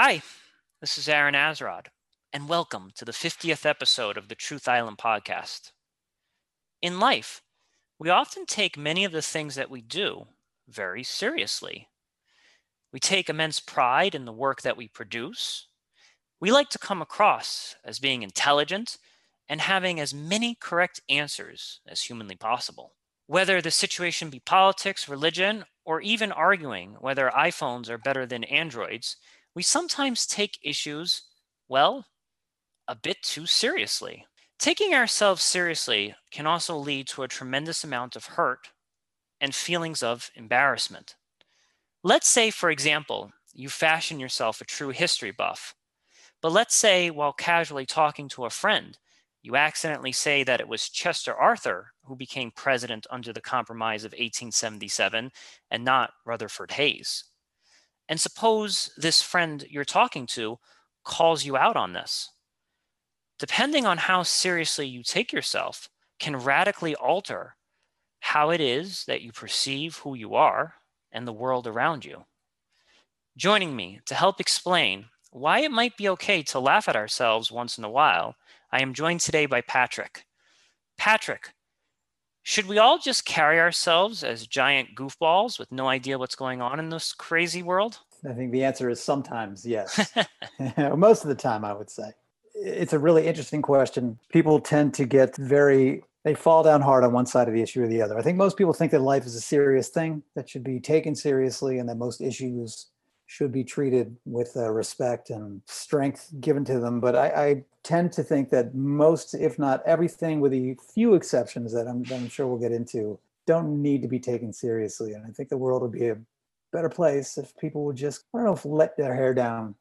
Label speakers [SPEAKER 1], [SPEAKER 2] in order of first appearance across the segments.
[SPEAKER 1] Hi, this is Aaron Azrod, and welcome to the 50th episode of the Truth Island podcast. In life, we often take many of the things that we do very seriously. We take immense pride in the work that we produce. We like to come across as being intelligent and having as many correct answers as humanly possible. Whether the situation be politics, religion, or even arguing whether iPhones are better than Androids, we sometimes take issues, well, a bit too seriously. Taking ourselves seriously can also lead to a tremendous amount of hurt and feelings of embarrassment. Let's say, for example, you fashion yourself a true history buff, but let's say while casually talking to a friend, you accidentally say that it was Chester Arthur who became president under the Compromise of 1877 and not Rutherford Hayes. And suppose this friend you're talking to calls you out on this. Depending on how seriously you take yourself, can radically alter how it is that you perceive who you are and the world around you. Joining me to help explain why it might be okay to laugh at ourselves once in a while, I am joined today by Patrick. Patrick, should we all just carry ourselves as giant goofballs with no idea what's going on in this crazy world?
[SPEAKER 2] I think the answer is sometimes yes. Most of the time, I would say. It's a really interesting question. People tend to get very, they fall down hard on one side of the issue or the other. I think most people think that life is a serious thing that should be taken seriously and that most issues should be treated with uh, respect and strength given to them. But I, I, tend to think that most, if not everything, with a few exceptions that I'm, I'm sure we'll get into, don't need to be taken seriously. And I think the world would be a better place if people would just, I don't know if let their hair down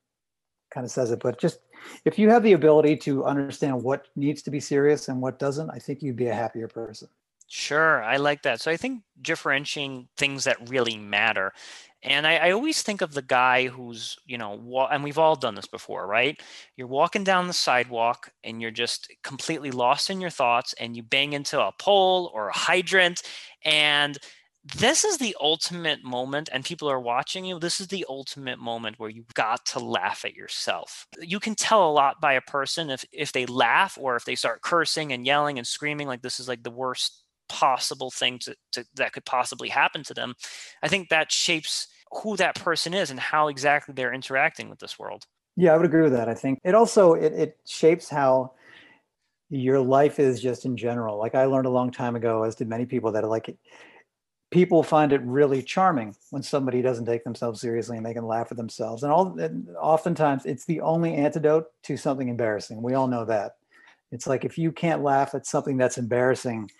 [SPEAKER 2] kind of says it, but just if you have the ability to understand what needs to be serious and what doesn't, I think you'd be a happier person.
[SPEAKER 1] Sure, I like that. So I think differentiating things that really matter and I, I, always think of the guy who's, you know, wa- and we've all done this before, right? You're walking down the sidewalk and you're just completely lost in your thoughts and you bang into a pole or a hydrant. And this is the ultimate moment, and people are watching you. This is the ultimate moment where you've got to laugh at yourself. You can tell a lot by a person if, if they laugh or if they start cursing and yelling and screaming like this is like the worst possible thing to, to, that could possibly happen to them i think that shapes who that person is and how exactly they're interacting with this world.
[SPEAKER 2] Yeah i would agree with that i think. It also it, it shapes how your life is just in general. Like i learned a long time ago as did many people that like people find it really charming when somebody doesn't take themselves seriously and they can laugh at themselves. And all and oftentimes it's the only antidote to something embarrassing. We all know that. It's like if you can't laugh at something that's embarrassing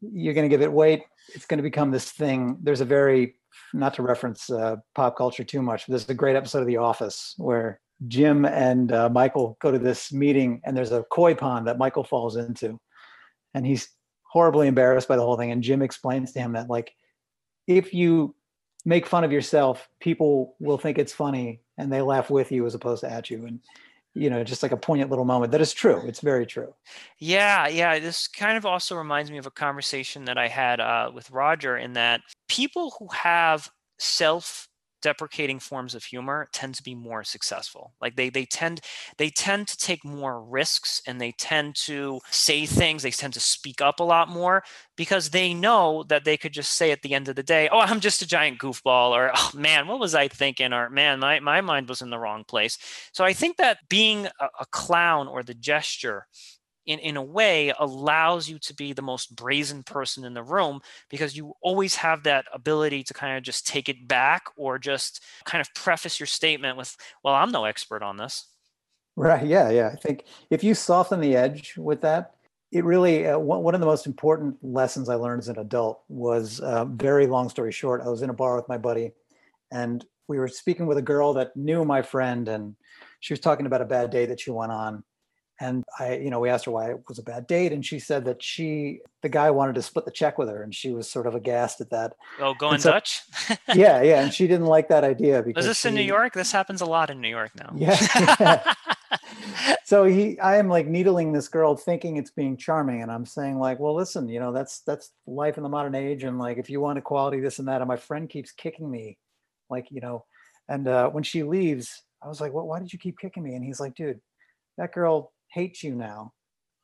[SPEAKER 2] you're going to give it weight. It's going to become this thing. There's a very, not to reference uh, pop culture too much, there's a great episode of The Office where Jim and uh, Michael go to this meeting and there's a koi pond that Michael falls into. And he's horribly embarrassed by the whole thing. And Jim explains to him that, like, if you make fun of yourself, people will think it's funny and they laugh with you as opposed to at you. And you know just like a poignant little moment that is true it's very true.
[SPEAKER 1] Yeah yeah this kind of also reminds me of a conversation that i had uh, with roger in that people who have self deprecating forms of humor tend to be more successful. Like they they tend they tend to take more risks and they tend to say things they tend to speak up a lot more because they know that they could just say at the end of the day oh i'm just a giant goofball or oh man what was i thinking? or man my, my mind was in the wrong place. So i think that being a, a clown or the gesture in, in a way allows you to be the most brazen person in the room because you always have that ability to kind of just take it back or just kind of preface your statement with, well, I'm no expert on this.
[SPEAKER 2] Right. Yeah. Yeah. I think if you soften the edge with that, it really, uh, one of the most important lessons I learned as an adult was uh, very long story short. I was in a bar with my buddy and we were speaking with a girl that knew my friend and she was talking about a bad day that she went on and I, you know, we asked her why it was a bad date, and she said that she, the guy wanted to split the check with her, and she was sort of aghast at that.
[SPEAKER 1] Oh, going so, Dutch?
[SPEAKER 2] yeah, yeah, and she didn't like that idea because.
[SPEAKER 1] Was this
[SPEAKER 2] she,
[SPEAKER 1] in New York? This happens a lot in New York now.
[SPEAKER 2] Yeah. yeah. so he, I am like needling this girl, thinking it's being charming, and I'm saying like, well, listen, you know, that's that's life in the modern age, and like, if you want equality, this and that, and my friend keeps kicking me, like, you know, and uh, when she leaves, I was like, "What? Why did you keep kicking me?" And he's like, "Dude, that girl hates you now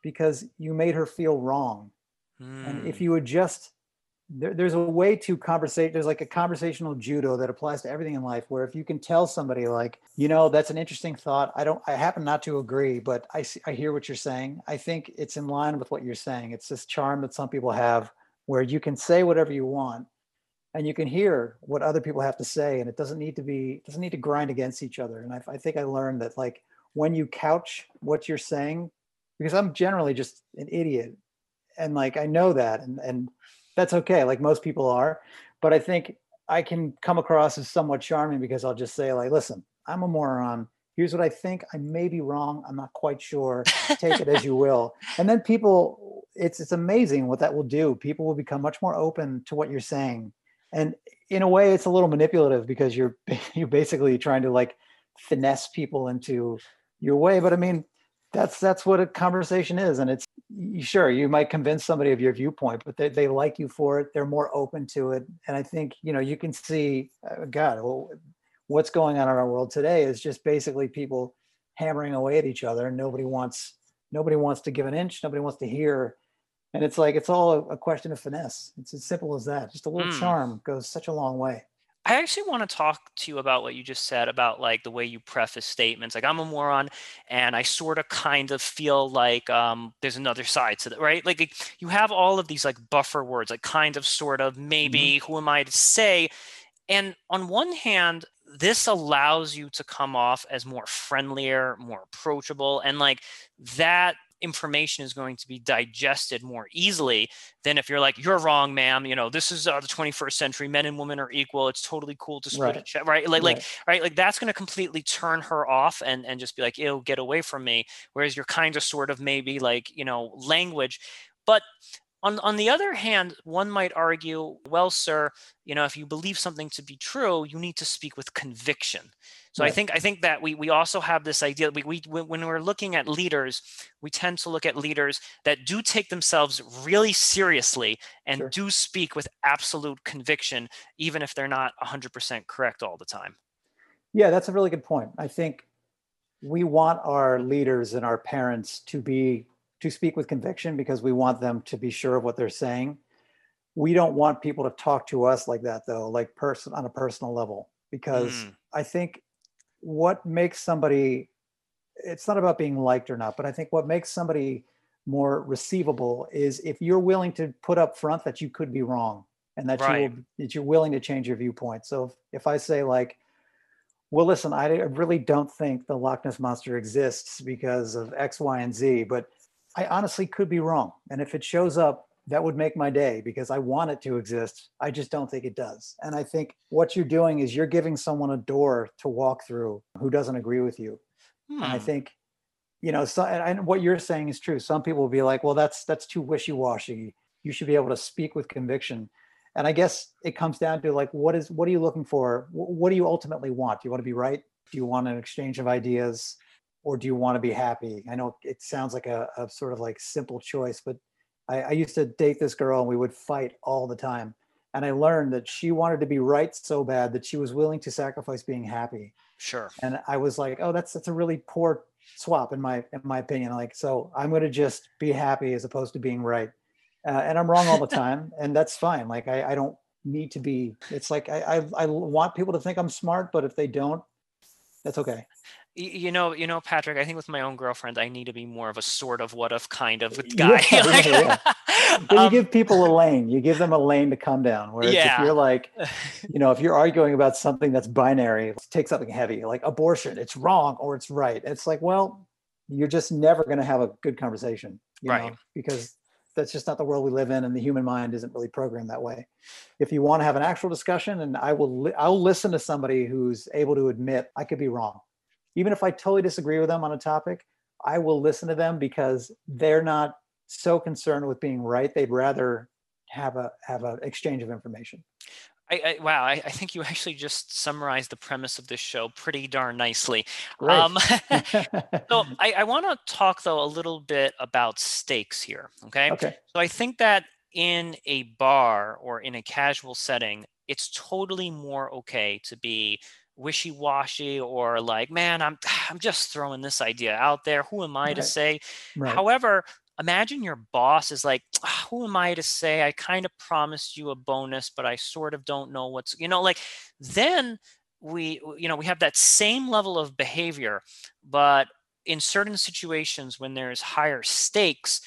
[SPEAKER 2] because you made her feel wrong. Mm. And if you would just there, there's a way to conversate there's like a conversational judo that applies to everything in life where if you can tell somebody like you know that's an interesting thought i don't i happen not to agree but i i hear what you're saying i think it's in line with what you're saying it's this charm that some people have where you can say whatever you want and you can hear what other people have to say and it doesn't need to be doesn't need to grind against each other and I, I think i learned that like when you couch what you're saying because i'm generally just an idiot. And like i know that and and that's okay like most people are. But i think i can come across as somewhat charming because i'll just say like listen i'm a moron. Here's what i think. I may be wrong. I'm not quite sure. Take it as you will. And then people it's it's amazing what that will do. People will become much more open to what you're saying. And in a way it's a little manipulative because you're you're basically trying to like finesse people into your way but i mean that's that's what a conversation is. And it's sure you might convince somebody of your viewpoint but they, they like you for it. They're more open to it. And i think you know you can see uh, god well, what's going on in our world today is just basically people hammering away at each other. And nobody wants nobody wants to give an inch. Nobody wants to hear. And it's like it's all a, a question of finesse. It's as simple as that. Just a little mm. charm goes such a long way
[SPEAKER 1] I actually want to talk to you about what you just said about like the way you preface statements. Like I'm a moron, and I sort of kind of feel like um, there's another side to that, right? Like you have all of these like buffer words, like kind of, sort of, maybe. Mm-hmm. Who am I to say? And on one hand, this allows you to come off as more friendlier, more approachable, and like that information is going to be digested more easily than if you're like you're wrong ma'am. You know this is uh, the 21st century. Men and women are equal. It's totally cool to split right. a check right? Like right. like right. like that's going to completely turn her off and and just be like ew get away from me. Whereas you're kind of sort of maybe like you know language. But on, on the other hand, one might argue, well, sir, you know, if you believe something to be true, you need to speak with conviction. So right. I think I think that we we also have this idea. We, we when we're looking at leaders, we tend to look at leaders that do take themselves really seriously and sure. do speak with absolute conviction, even if they're not 100% correct all the time.
[SPEAKER 2] Yeah, that's a really good point. I think we want our leaders and our parents to be to speak with conviction because we want them to be sure of what they're saying. We don't want people to talk to us like that though, like person on a personal level, because mm. I think what makes somebody it's not about being liked or not, but I think what makes somebody more receivable is if you're willing to put up front that you could be wrong and that right. you will, that you're willing to change your viewpoint. So if, if I say like, well, listen, I really don't think the Loch Ness monster exists because of X, Y, and Z, but I honestly could be wrong. And if it shows up, that would make my day because I want it to exist. I just don't think it does. And I think what you're doing is you're giving someone a door to walk through who doesn't agree with you. Hmm. And I hmm. think, you know, so, and, and what you're saying is true. Some people will be like, well, that's that's too wishy-washy. You should be able to speak with conviction. And I guess it comes down to like, what is what are you looking for? What do you ultimately want? Do you want to be right? Do you want an exchange of ideas? or do you want to be happy? I know it sounds like a, a sort of like simple choice, but I, I, used to date this girl and we would fight all the time. And I learned that she wanted to be right so bad that she was willing to sacrifice being happy.
[SPEAKER 1] Sure.
[SPEAKER 2] And I was like, oh, that's that's a really poor swap in my in my opinion. Like, so I'm going to just be happy as opposed to being right. Uh, and I'm wrong all the time, and that's fine. Like, I, I don't need to be. It's like I, I I want people to think I'm smart, but if they don't, that's okay
[SPEAKER 1] you know you know patrick i think with my own girlfriend i need to be more of a sort of what of kind of guy yeah, like,
[SPEAKER 2] yeah, yeah. you um, give people a lane. You give them a lane to come down whereas if you're like you know if you're arguing about something that's binary take something heavy like abortion it's wrong or it's right. It's like well you're just never going to have a good conversation you right. know, because that's just not the world we live in and the human mind isn't really programmed that way. If you want to have an actual discussion and i will li- i'll listen to somebody who's able to admit i could be wrong even if I totally disagree with them on a topic, I will listen to them because they're not so concerned with being right. They'd rather have a have an exchange of information.
[SPEAKER 1] I, I, wow, I, I, think you actually just summarized the premise of this show pretty darn nicely. Um, so I, I want to talk though a little bit about stakes here. Okay.
[SPEAKER 2] Okay.
[SPEAKER 1] So I think that in a bar or in a casual setting, it's totally more okay to be wishy-washy or like man i'm i'm just throwing this idea out there who am i right. to say
[SPEAKER 2] right.
[SPEAKER 1] however imagine your boss is like who am i to say i kind of promised you a bonus but i sort of don't know what's you know like then we you know we have that same level of behavior but in certain situations when there's higher stakes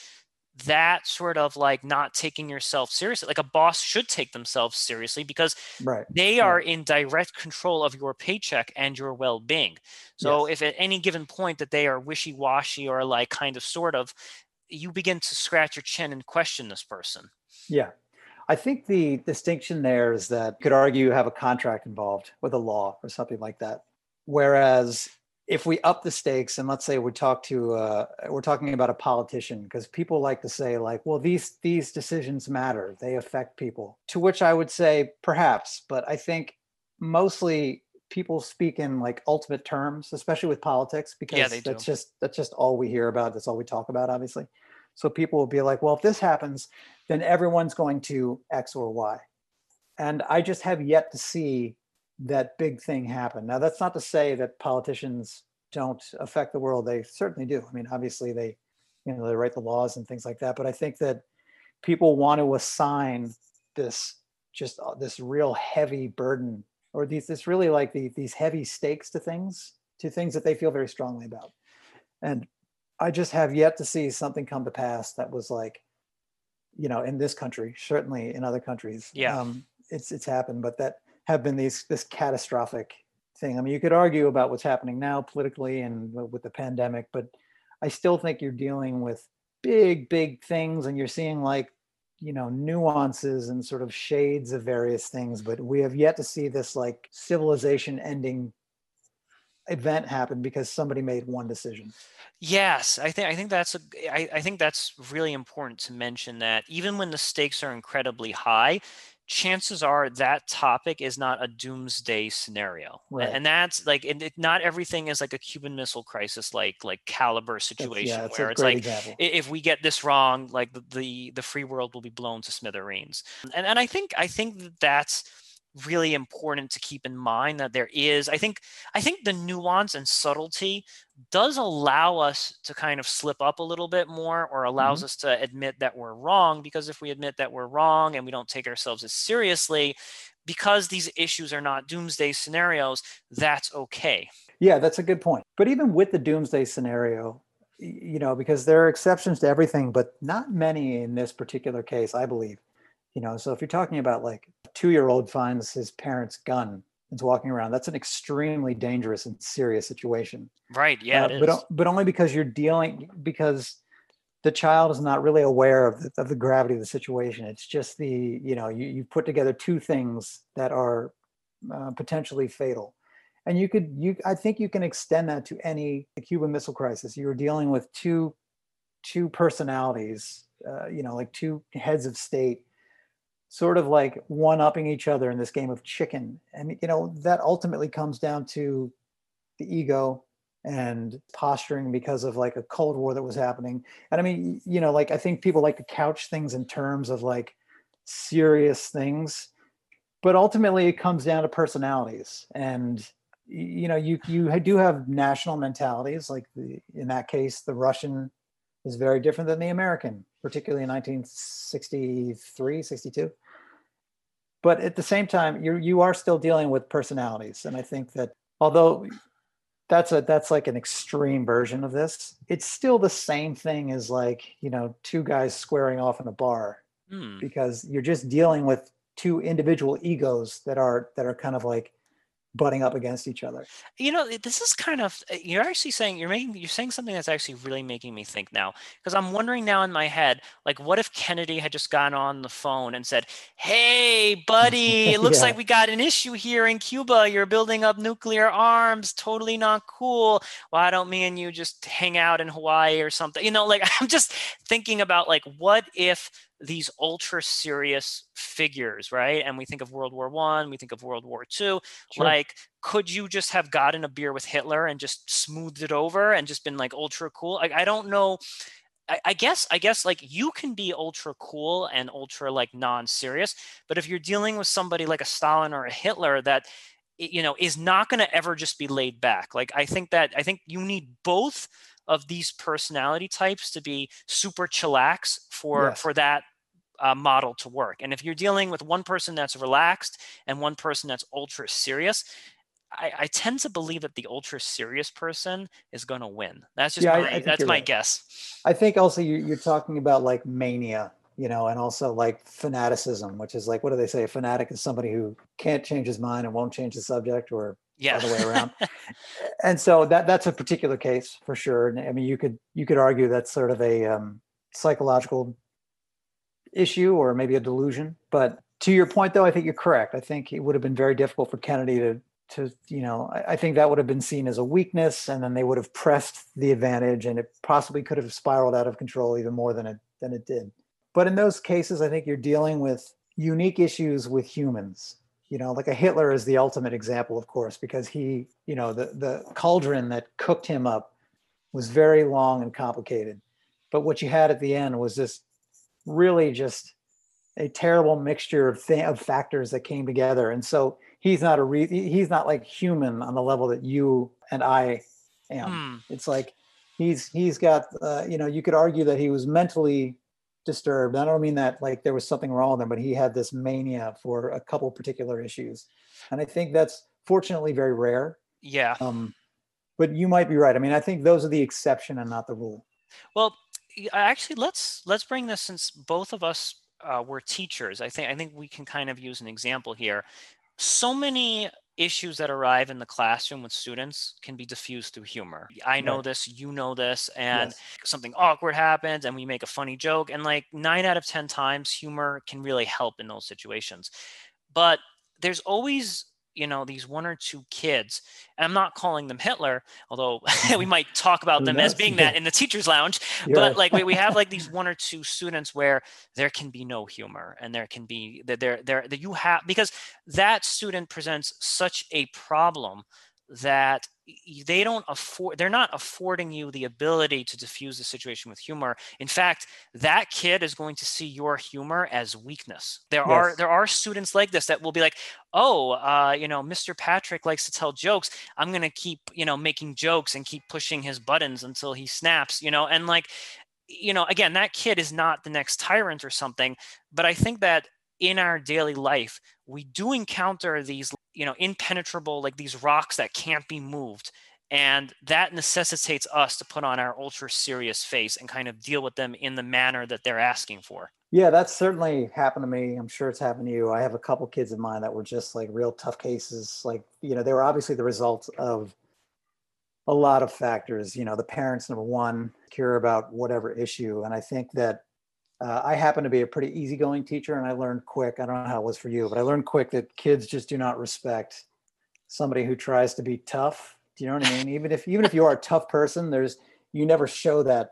[SPEAKER 1] that sort of like not taking yourself seriously like a boss should take themselves seriously because
[SPEAKER 2] right.
[SPEAKER 1] they are in direct control of your paycheck and your well-being so yes. if at any given point that they are wishy-washy or like kind of sort of you begin to scratch your chin and question this person
[SPEAKER 2] yeah i think the distinction there is that could argue you have a contract involved with a law or something like that whereas if we up the stakes and let's say we talk to uh, we're talking about a politician because people like to say like well these these decisions matter. They affect people. To which i would say perhaps but i think mostly people speak in like ultimate terms especially with politics because
[SPEAKER 1] yeah,
[SPEAKER 2] that's just that's just all we hear about that's all we talk about obviously. So people will be like well if this happens then everyone's going to x or y. And i just have yet to see that big thing happen. Now, that's not to say that politicians don't affect the world. They certainly do. I mean, obviously, they, you know, they write the laws and things like that. But I think that people want to assign this just uh, this real heavy burden or these this really like the, these heavy stakes to things to things that they feel very strongly about and i just have yet to see something come to pass that was like you know in this country certainly in other countries
[SPEAKER 1] yeah
[SPEAKER 2] um, it's it's happened but that have been these this catastrophic thing. I mean, you could argue about what's happening now politically and with the pandemic, but I still think you're dealing with big, big things, and you're seeing like you know nuances and sort of shades of various things. But we have yet to see this like civilization ending event happen because somebody made one decision.
[SPEAKER 1] Yes, I think I think that's a, I, I think that's really important to mention that even when the stakes are incredibly high, chances are that topic is not a doomsday scenario
[SPEAKER 2] right.
[SPEAKER 1] and that's like it, it, not everything is like a cuban missile crisis like like caliber situation
[SPEAKER 2] yeah,
[SPEAKER 1] where it's like
[SPEAKER 2] example.
[SPEAKER 1] if we get this wrong like the, the the free world will be blown to smithereens and and i think i think that that's really important to keep in mind that there is i think i think the nuance and subtlety does allow us to kind of slip up a little bit more or allows mm-hmm. us to admit that we're wrong because if we admit that we're wrong and we don't take ourselves as seriously because these issues are not doomsday scenarios that's okay.
[SPEAKER 2] Yeah that's a good point. But even with the doomsday scenario you know because there are exceptions to everything but not many in this particular case i believe. You know so if you're talking about like two year old finds his parents gun and's walking around. That's an extremely dangerous and serious situation.
[SPEAKER 1] Right yeah uh,
[SPEAKER 2] but but only because you're dealing because the child is not really aware of the, of the gravity of the situation. It's just the you know you, you put together two things that are uh, potentially fatal. And you could you i think you can extend that to any cuban missile crisis. You're dealing with two two personalities uh, you know like two heads of state sort of like one upping each other in this game of chicken. And, you know, that ultimately comes down to the ego and posturing because of like a Cold War that was happening. And I mean, you know, like I think people like to couch things in terms of like serious things, but ultimately it comes down to personalities. And, you know, you, you do have national mentalities, like the, in that case, the Russian is very different than the American, particularly in 1963, 62. But at the same time, you you are still dealing with personalities, and I think that although that's a that's like an extreme version of this, it's still the same thing as like you know two guys squaring off in a bar,
[SPEAKER 1] hmm.
[SPEAKER 2] because you're just dealing with two individual egos that are that are kind of like butting up against each other.
[SPEAKER 1] You know, this is kind of uh, you're actually saying you're making you're saying something that's actually really making me think now because I'm wondering now in my head like what if Kennedy had just gone on the phone and said, "Hey, buddy, it looks yeah. like we got an issue here in Cuba. You're building up nuclear arms. Totally not cool. Why don't me and you just hang out in Hawaii or something?" You know, like I'm just thinking about like what if these ultra serious figures, right? And we think of World War One, we think of World War Two. Sure. Like, could you just have gotten a beer with Hitler and just smoothed it over and just been like ultra cool? Like, I don't know. I, I guess, I guess, like you can be ultra cool and ultra like non-serious, but if you're dealing with somebody like a Stalin or a Hitler that you know is not going to ever just be laid back like i think that i think you need both of these personality types to be super chillax for yes. for that uh, model to work and if you're dealing with one person that's relaxed and one person that's ultra serious I, I tend to believe that the ultra serious person is going to win. That's just yeah, my, I, that's my right. guess.
[SPEAKER 2] I think also you, you're talking about like mania you know, and also like fanaticism, which is like, what do they say? A fanatic is somebody who can't change his mind and won't change the subject, or yeah. other way around. and so that that's a particular case for sure. And I mean, you could you could argue that's sort of a um, psychological issue or maybe a delusion. But to your point, though, I think you're correct. I think it would have been very difficult for Kennedy to to you know I, I think that would have been seen as a weakness, and then they would have pressed the advantage, and it possibly could have spiraled out of control even more than it than it did. But in those cases, I think you're dealing with unique issues with humans. You know, like a Hitler is the ultimate example, of course, because he, you know, the, the cauldron that cooked him up was very long and complicated. But what you had at the end was this really just a terrible mixture of, th- of factors that came together. And so he's not a re- he's not like human on the level that you and I am. Hmm. It's like he's he's got uh, you know you could argue that he was mentally disturbed. I don't mean that like there was something wrong with him, but he had this mania for a couple particular issues. And I think that's fortunately very rare.
[SPEAKER 1] Yeah. Um,
[SPEAKER 2] but you might be right. I mean, I think those are the exception and not the rule.
[SPEAKER 1] Well, actually, let's let's bring this since both of us uh, were teachers. I think I think we can kind of use an example here. So many issues that arrive in the classroom with students can be diffused through humor. I know right. this, you know this, and yes. something awkward happens and we make a funny joke. And like nine out of 10 times, humor can really help in those situations. But there's always you know these one or two kids and i'm not calling them hitler although we might talk about them as being that in the teachers lounge yeah. but like we, we have like these one or two students where there can be no humor and there can be that there there that you have because that student presents such a problem that they don't afford they're not affording you the ability to diffuse the situation with humor. In fact that kid is going to see your humor as weakness. There yes. are there are students like this that will be like oh uh, you know mr patrick likes to tell jokes. I'm going to keep you know making jokes and keep pushing his buttons until he snaps you know? And like you know again that kid is not the next tyrant or something but i think that in our daily life we do encounter these you know impenetrable like these rocks that can't be moved. And that necessitates us to put on our ultra serious face and kind of deal with them in the manner that they're asking for.
[SPEAKER 2] Yeah that's certainly happened to me. I'm sure it's happened to you. I have a couple kids of mine that were just like real tough cases. Like you know they were obviously the result of a lot of factors. You know the parents number one care about whatever issue. And i think that uh, I happen to be a pretty easygoing teacher, and I learned quick. I don't know how it was for you, but I learned quick that kids just do not respect somebody who tries to be tough. Do you know what I mean? Even if even if you are a tough person, there's you never show that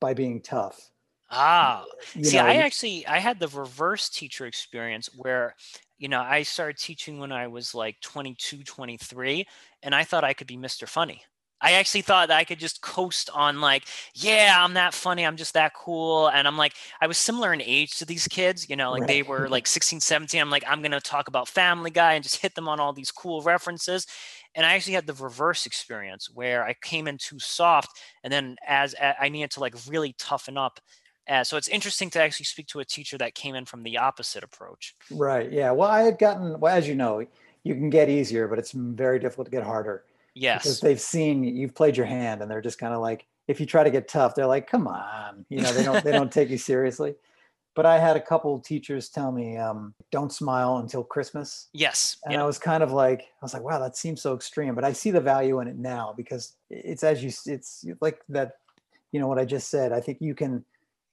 [SPEAKER 2] by being tough.
[SPEAKER 1] Ah, you see, know, I actually I had the reverse teacher experience where you know I started teaching when I was like 22, 23, and I thought I could be Mr. Funny. I actually thought that I could just coast on like, yeah, I'm that funny, I'm just that cool. And I'm like, I was similar in age to these kids, you know, like right. they were like 16, 17. I'm like, I'm gonna talk about Family Guy and just hit them on all these cool references. And I actually had the reverse experience where I came in too soft, and then as I needed to like really toughen up. Uh, so it's interesting to actually speak to a teacher that came in from the opposite approach.
[SPEAKER 2] Right. Yeah. Well, I had gotten, well, as you know, you can get easier, but it's very difficult to get harder.
[SPEAKER 1] Yes.
[SPEAKER 2] Because they've seen you've played your hand and they're just kind of like, if you try to get tough, they're like, come on. You know, they don't they don't take you seriously. But I had a couple teachers tell me, um, don't smile until Christmas.
[SPEAKER 1] Yes.
[SPEAKER 2] And yep. I was kind of like, I was like, wow, that seems so extreme. But I see the value in it now because it's as you it's like that, you know, what I just said. I think you can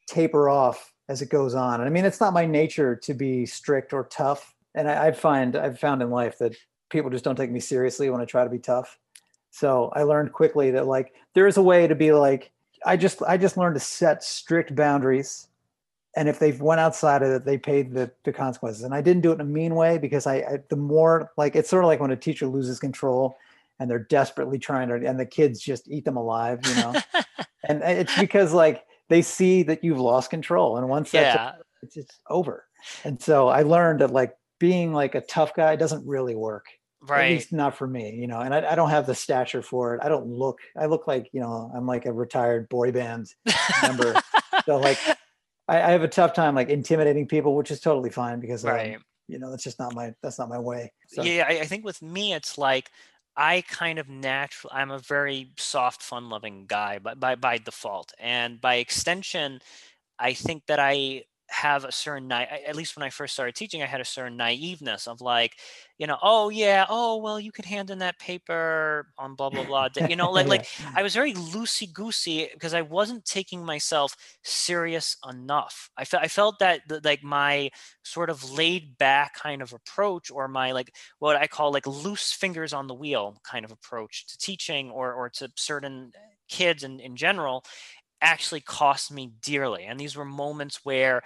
[SPEAKER 2] taper off as it goes on. And I mean, it's not my nature to be strict or tough. And I, I find I've found in life that people just don't take me seriously when I try to be tough. So I learned quickly that like there is a way to be like I just I just learned to set strict boundaries, and if they went outside of it, they paid the, the consequences. And I didn't do it in a mean way because I, I the more like it's sort of like when a teacher loses control and they're desperately trying to and the kids just eat them alive, you know. and it's because like they see that you've lost control, and once that's yeah. it's just over. And so I learned that like being like a tough guy doesn't really work
[SPEAKER 1] right.
[SPEAKER 2] at least not for me you know and I, I don't have the stature for it. I don't look i look like you know i'm like a retired boy band member. So like I, I have a tough time like intimidating people which is totally fine because um,
[SPEAKER 1] right.
[SPEAKER 2] you know that's just not my that's not my way. So,
[SPEAKER 1] yeah I, I think with me it's like I kind of natural I'm a very soft, fun loving guy by, by by default. And by extension, I think that I have a certain at least when I first started teaching, I had a certain naiveness of like, you know, oh yeah, oh well, you could hand in that paper on blah blah blah. You know, like like I was very loosey goosey because I wasn't taking myself serious enough. I felt I felt that the, like my sort of laid back kind of approach, or my like what I call like loose fingers on the wheel kind of approach to teaching, or or to certain eh, kids in, in general actually cost me dearly and these were moments where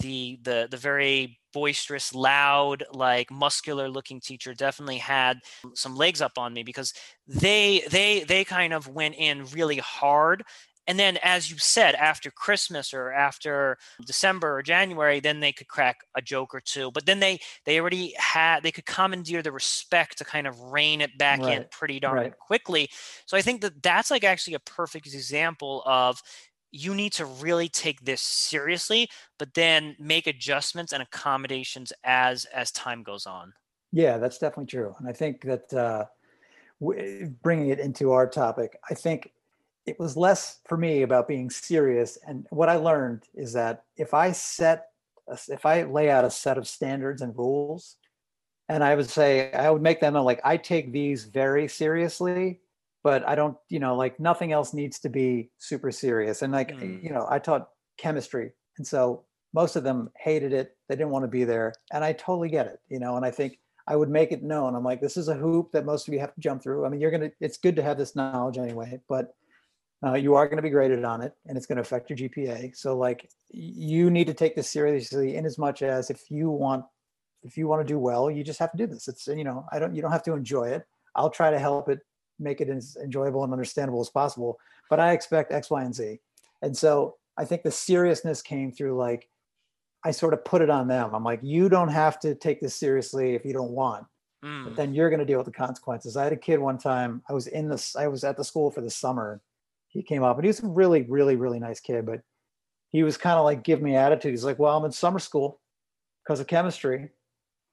[SPEAKER 1] the the the very boisterous loud like muscular looking teacher definitely had some legs up on me because they they they kind of went in really hard and then as you said after christmas or after december or january then they could crack a joke or two but then they they already had they could commandeer the respect to kind of rein it back right. in pretty darn right. quickly so i think that that's like actually a perfect example of you need to really take this seriously but then make adjustments and accommodations as as time goes on
[SPEAKER 2] yeah that's definitely true and i think that uh w- bringing it into our topic i think it was less for me about being serious. And what I learned is that if I set, if I lay out a set of standards and rules, and I would say, I would make them like, I take these very seriously, but I don't, you know, like nothing else needs to be super serious. And like, mm. you know, I taught chemistry. And so most of them hated it. They didn't want to be there. And I totally get it, you know, and I think I would make it known. I'm like, this is a hoop that most of you have to jump through. I mean, you're going to, it's good to have this knowledge anyway, but uh, you are going to be graded on it and it's going to affect your GPA. So like you need to take this seriously in as much as if you want, if you want to do well, you just have to do this. It's, you know, I don't, you don't have to enjoy it. I'll try to help it make it as enjoyable and understandable as possible, but I expect X, Y, and Z. And so I think the seriousness came through like, I sort of put it on them. I'm like, you don't have to take this seriously if you don't want, mm. but then you're going to deal with the consequences. I had a kid one time, I was in this, I was at the school for the summer he came up and he was a really, really, really nice kid, but he was kind of like giving me attitude. He's like, well, I'm in summer school because of chemistry.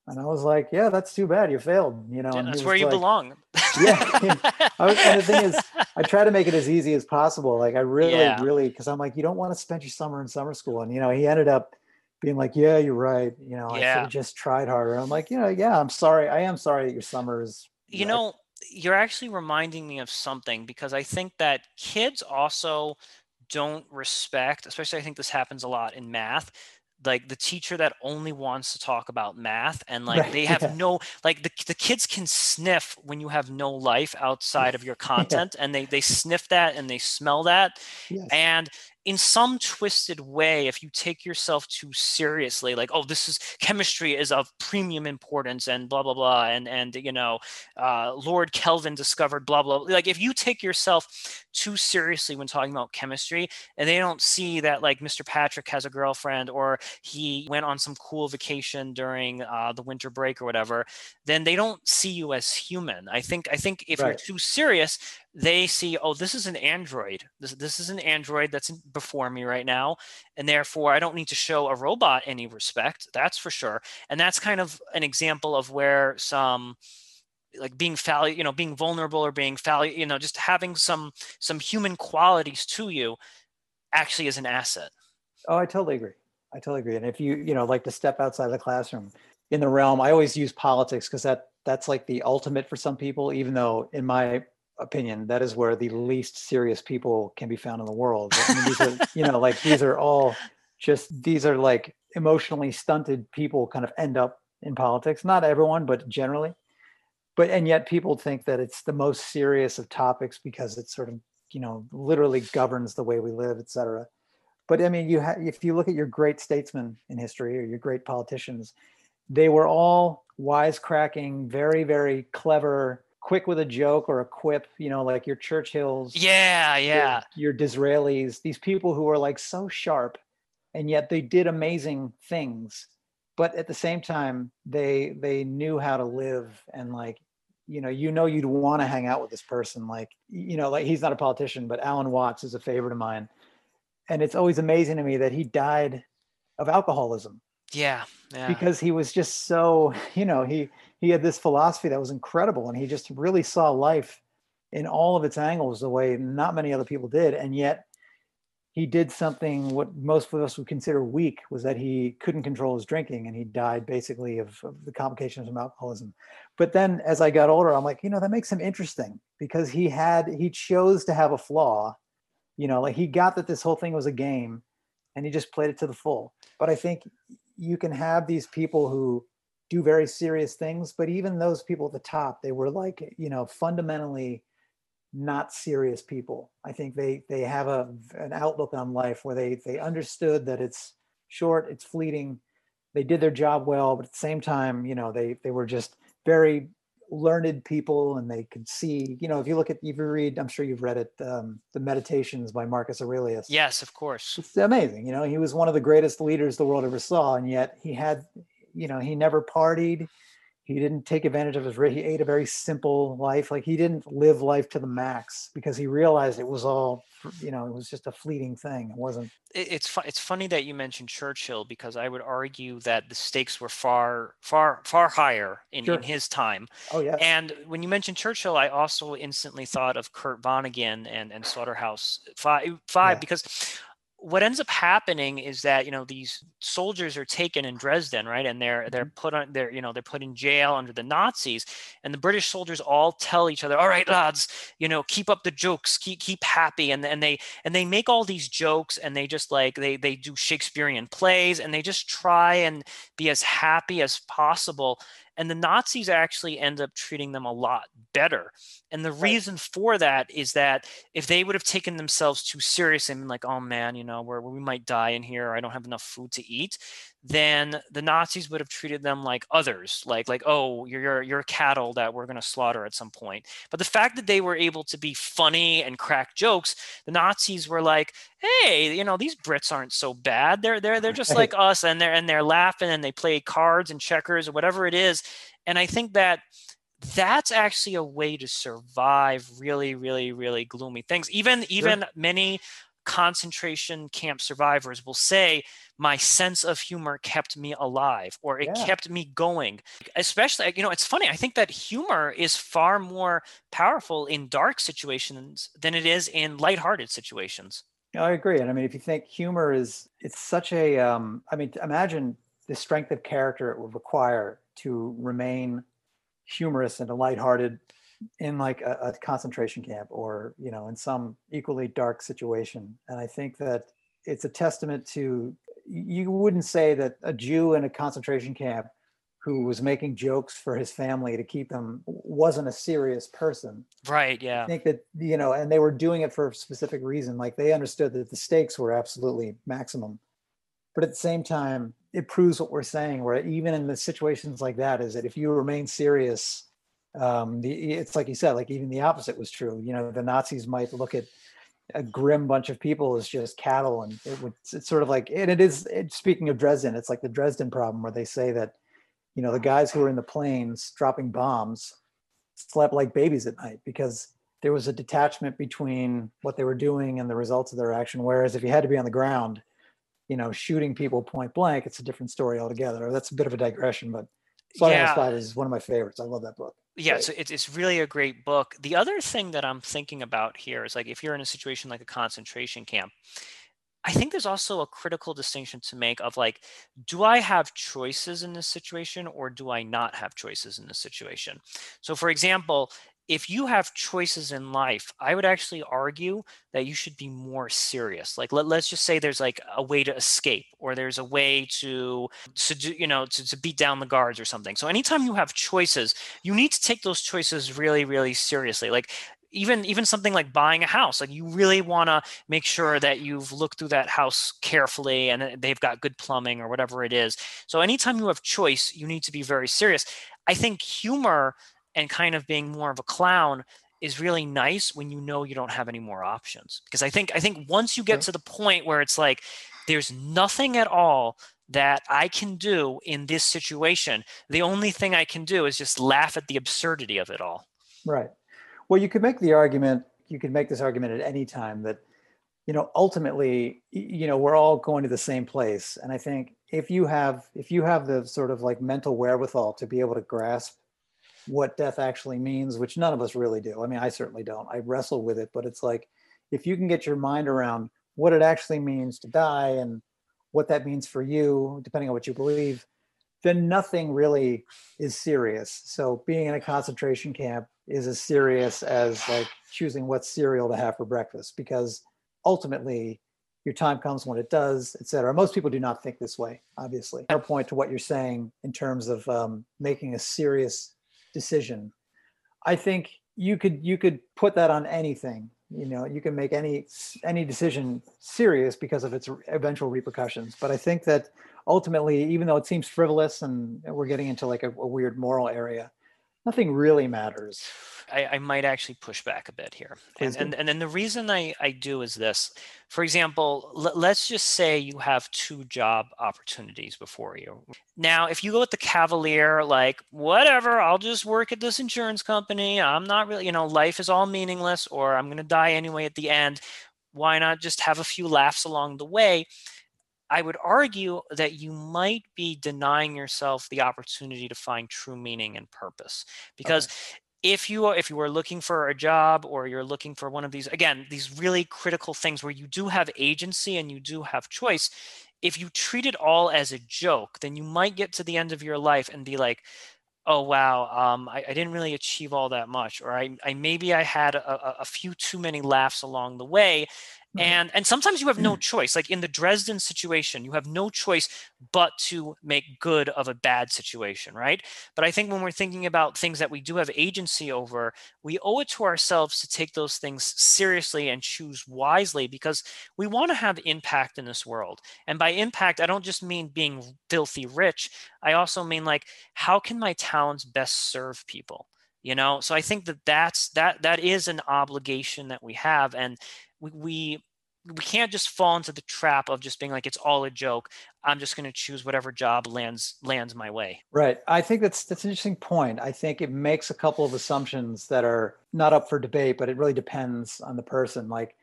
[SPEAKER 2] And I was like, yeah, that's too bad. You failed, you know.
[SPEAKER 1] Yeah, that's where you like, belong.
[SPEAKER 2] yeah. Was, and the thing is, I try to make it as easy as possible. Like I really, yeah. really, because I'm like, you don't want to spend your summer in summer school. And, you know, he ended up being like, yeah, you're right. You know, yeah. I should have just tried harder. I'm like, you know, yeah, I'm sorry. I am sorry that your summer is.
[SPEAKER 1] You know, you're actually reminding me of something because I think that kids also don't respect, especially I think this happens a lot in math, like the teacher that only wants to talk about math and like right, they have yeah. no like the, the kids can sniff when you have no life outside of your content yeah. and they they sniff that and they smell that yes. and in some twisted way, if you take yourself too seriously, like, oh, this is chemistry is of premium importance and blah, blah, blah. And, and, you know, uh, Lord Kelvin discovered blah, blah, blah. Like if you take yourself too seriously when talking about chemistry and they don't see that like Mr. Patrick has a girlfriend or he went on some cool vacation during uh, the winter break or whatever, then they don't see you as human. I think, I think if right. you're too serious, they see, oh, this is an Android. This, this is an Android that's before me right now. And therefore, I don't need to show a robot any respect. That's for sure. And that's kind of an example of where some like being foul, you know, being vulnerable or being foul, you know, just having some some human qualities to you actually is an asset.
[SPEAKER 2] Oh, I totally agree. I totally agree. And if you, you know, like to step outside the classroom in the realm, I always use politics because that that's like the ultimate for some people, even though in my opinion, that is where the least serious people can be found in the world. I mean, these are, you know, like these are all just these are like emotionally stunted people kind of end up in politics. Not everyone, but generally. But and yet people think that it's the most serious of topics because it sort of, you know, literally governs the way we live, et cetera. But I mean, you have if you look at your great statesmen in history or your great politicians, they were all wisecracking, very, very clever quick with a joke or a quip, you know, like your Churchills.
[SPEAKER 1] Yeah, yeah.
[SPEAKER 2] Your, your Disraelis, these people who are like so sharp and yet they did amazing things. But at the same time, they they knew how to live and like you know you know you'd want to hang out with this person like you know like he's not a politician but alan watts is a favorite of mine and it's always amazing to me that he died of alcoholism
[SPEAKER 1] yeah, yeah.
[SPEAKER 2] because he was just so you know he he had this philosophy that was incredible and he just really saw life in all of its angles the way not many other people did. And yet he did something what most of us would consider weak was that he couldn't control his drinking and he died basically of, of, the complications of alcoholism. But then as i got older i'm like you know that makes him interesting because he had he chose to have a flaw. You know like he got that this whole thing was a game and he just played it to the full. But i think you can have these people who do very serious things but even those people at the top they were like you know fundamentally not serious people. I think they they have a an outlook on life where they they understood that it's short, it's fleeting. They did their job well, but at the same time, you know, they they were just very learned people and they could see, you know, if you look at if you read, I'm sure you've read it, um, the Meditations by Marcus Aurelius.
[SPEAKER 1] Yes, of course.
[SPEAKER 2] It's amazing. You know, he was one of the greatest leaders the world ever saw, and yet he had, you know, he never partied. He didn't take advantage of his he ate a very simple life. Like he didn't live life to the max because he realized it was all you know it was just a fleeting thing. It wasn't
[SPEAKER 1] it's fu- it's funny that you mentioned churchill because i would argue that the stakes were far far far higher in, sure. in his time.
[SPEAKER 2] Oh yeah.
[SPEAKER 1] And when you mentioned churchill i also instantly thought of kurt vonnegut and and slaughterhouse five, five yeah. because what ends up happening is that you know these soldiers are taken in Dresden, right, and they're they're mm-hmm. put on they're you know they're put in jail under the Nazis, and the British soldiers all tell each other, "All right, lads, you know, keep up the jokes, keep keep happy," and and they and they make all these jokes, and they just like they they do Shakespearean plays, and they just try and be as happy as possible, and the Nazis actually end up treating them a lot better. And the right. reason for that is that if they would have taken themselves too seriously and been like, oh man, you know, where we might die in here, or I don't have enough food to eat, then the Nazis would have treated them like others, like like oh you're you're, you're cattle that we're going to slaughter at some point. But the fact that they were able to be funny and crack jokes, the Nazis were like, hey, you know these Brits aren't so bad. They're they're they're just like us, and they're and they're laughing and they play cards and checkers or whatever it is. And I think that that's actually a way to survive really really really gloomy things even even sure. many concentration camp survivors will say my sense of humor kept me alive or it yeah. kept me going especially you know it's funny i think that humor is far more powerful in dark situations than it is in lighthearted situations
[SPEAKER 2] i agree and i mean if you think humor is it's such a um i mean imagine the strength of character it would require to remain humorous and lighthearted in like a, a concentration camp or you know in some equally dark situation and i think that it's a testament to you wouldn't say that a Jew in a concentration camp who was making jokes for his family to keep them wasn't a serious person.
[SPEAKER 1] Right. Yeah.
[SPEAKER 2] I think that, you know, and they were doing it for a specific reason. Like they understood that the stakes were absolutely maximum. But at the same time, it proves what we're saying, where even in the situations like that, is that if you remain serious, um, the, it's like you said, like even the opposite was true. You know, the Nazis might look at a grim bunch of people is just cattle and it would it's sort of like and it is it, speaking of dresden it's like the dresden problem where they say that you know the guys who were in the planes dropping bombs slept like babies at night because there was a detachment between what they were doing and the results of their action whereas if you had to be on the ground you know shooting people point blank it's a different story altogether that's a bit of a digression but Slaughterhouse yeah. Five is one of my favorites. I love that book
[SPEAKER 1] yeah so it's, it's really a great book. The other thing that i'm thinking about here is like if you're in a situation like a concentration camp i think there's also a critical distinction to make of like do i have choices in this situation or do i not have choices in this situation? So for example if you have choices in life, I would actually argue that you should be more serious. Like let, let's just say there's like a way to escape or there's a way to to do, you know to, to beat down the guards or something. So anytime you have choices, you need to take those choices really, really seriously. Like even even something like buying a house like you really want to make sure that you've looked through that house carefully and they've got good plumbing or whatever it is so anytime you have choice you need to be very serious i think humor and kind of being more of a clown is really nice when you know you don't have any more options because i think i think once you get to the point where it's like there's nothing at all that I can do in this situation. The only thing I can do is just laugh at the absurdity of it all.
[SPEAKER 2] Right. Well, you could make the argument, you could make this argument at any time that, you know, ultimately, you know, we're all going to the same place. And I think if you have, if you have the sort of like mental wherewithal to be able to grasp what death actually means, which none of us really do. I mean, I certainly don't. I wrestle with it, but it's like if you can get your mind around what it actually means to die and what that means for you, depending on what you believe, then nothing really is serious. So being in a concentration camp is as serious as like choosing what cereal to have for breakfast because ultimately your time comes when it does, et cetera. Most people do not think this way, obviously. Our point to what you're saying in terms of um, making a serious decision. I think you could you could put that on anything. You know, you can make any any decision serious because of its eventual repercussions. But I think that ultimately, even though it seems frivolous and we're getting into like a, a weird moral area, nothing really matters.
[SPEAKER 1] I, I, might actually push back a bit here. And, and, and then the reason I, I do is this. For example, l- let's just say you have two job opportunities before you. Now, if you go with the cavalier, like, whatever, I'll just work at this insurance company. I'm not really, you know, life is all meaningless, or I'm going to die anyway at the end. Why not just have a few laughs along the way? I would argue that you might be denying yourself the opportunity to find true meaning and purpose because okay. if you are if you are looking for a job or you're looking for one of these again these really critical things where you do have agency and you do have choice if you treat it all as a joke then you might get to the end of your life and be like oh wow um, I, I, didn't really achieve all that much or i, I maybe i had a, a, few too many laughs along the way and and sometimes you have no choice. Like in the dresden situation you have no choice but to make good of a bad situation right? But i think when we're thinking about things that we do have agency over we owe it to ourselves to take those things seriously and choose wisely because we want to have impact in this world. And by impact i don't just mean being filthy rich. I also mean like how can my talents best serve people you know? So i think that that's that that is an obligation that we have and we, we we can't just fall into the trap of just being like it's all a joke. I'm just going to choose whatever job lands lands my way.
[SPEAKER 2] Right. I think that's that's an interesting point. I think it makes a couple of assumptions that are not up for debate but it really depends on the person. Like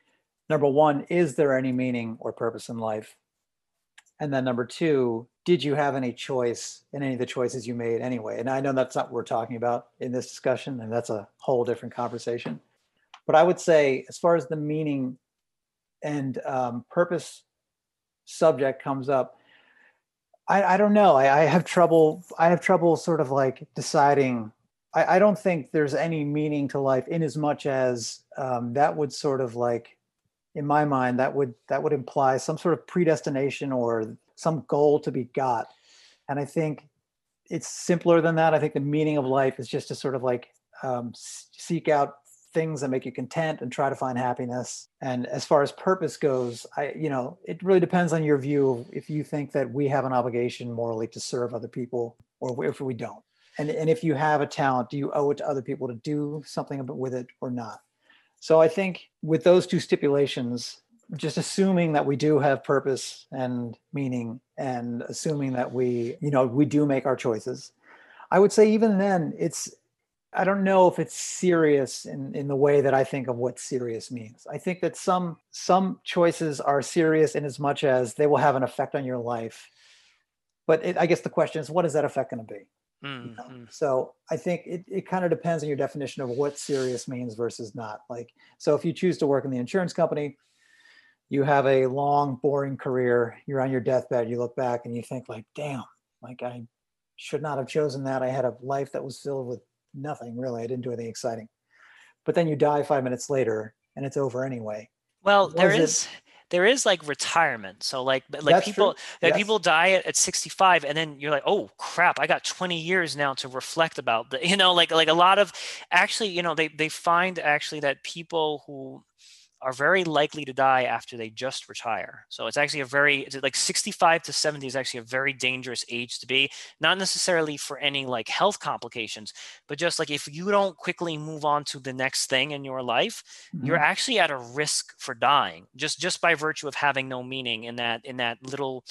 [SPEAKER 2] number one is there any meaning or purpose in life and then number two did you have any choice in any of the choices you made anyway and i know that's not what we're talking about in this discussion and that's a whole different conversation but i would say as far as the meaning and um, purpose subject comes up, I, I don't know. I, I, have trouble. I have trouble sort of like deciding. I, I don't think there's any meaning to life in as much as um, that would sort of like, in my mind, that would that would imply some sort of predestination or some goal to be got. And I think it's simpler than that. I think the meaning of life is just to sort of like um, seek out things that make you content and try to find happiness. And as far as purpose goes, I, you know, it really depends on your view. If you think that we have an obligation morally to serve other people, or if we don't, and and if you have a talent, do you owe it to other people to do something with it or not? So I think with those two stipulations, just assuming that we do have purpose and meaning, and assuming that we, you know, we do make our choices, I would say even then, it's I don't know if it's serious in, in the way that I think of what serious means. I think that some some choices are serious in as much as they will have an effect on your life. But it, I guess the question is, what is that effect going to be? Mm-hmm. You know? Mm-hmm. So I think it, it kind of depends on your definition of what serious means versus not. Like, so if you choose to work in the insurance company, you have a long, boring career, you're on your deathbed, you look back and you think like, damn, like I should not have chosen that. I had a life that was filled with nothing really. I didn't do anything exciting. But then you die five minutes later and it's over anyway.
[SPEAKER 1] Well, there is it? There is like retirement. So like like That's people that yes. people die at, at 65 and then you're like, oh crap, I got 20 years now to reflect about the you know, like like a lot of actually, you know, they they find actually that people who are very likely to die after they just retire. So it's actually a very it's like 65 to 70 is actually a very dangerous age to be, not necessarily for any like health complications, but just like if you don't quickly move on to the next thing in your life, mm-hmm. you're actually at a risk for dying just just by virtue of having no meaning in that in that little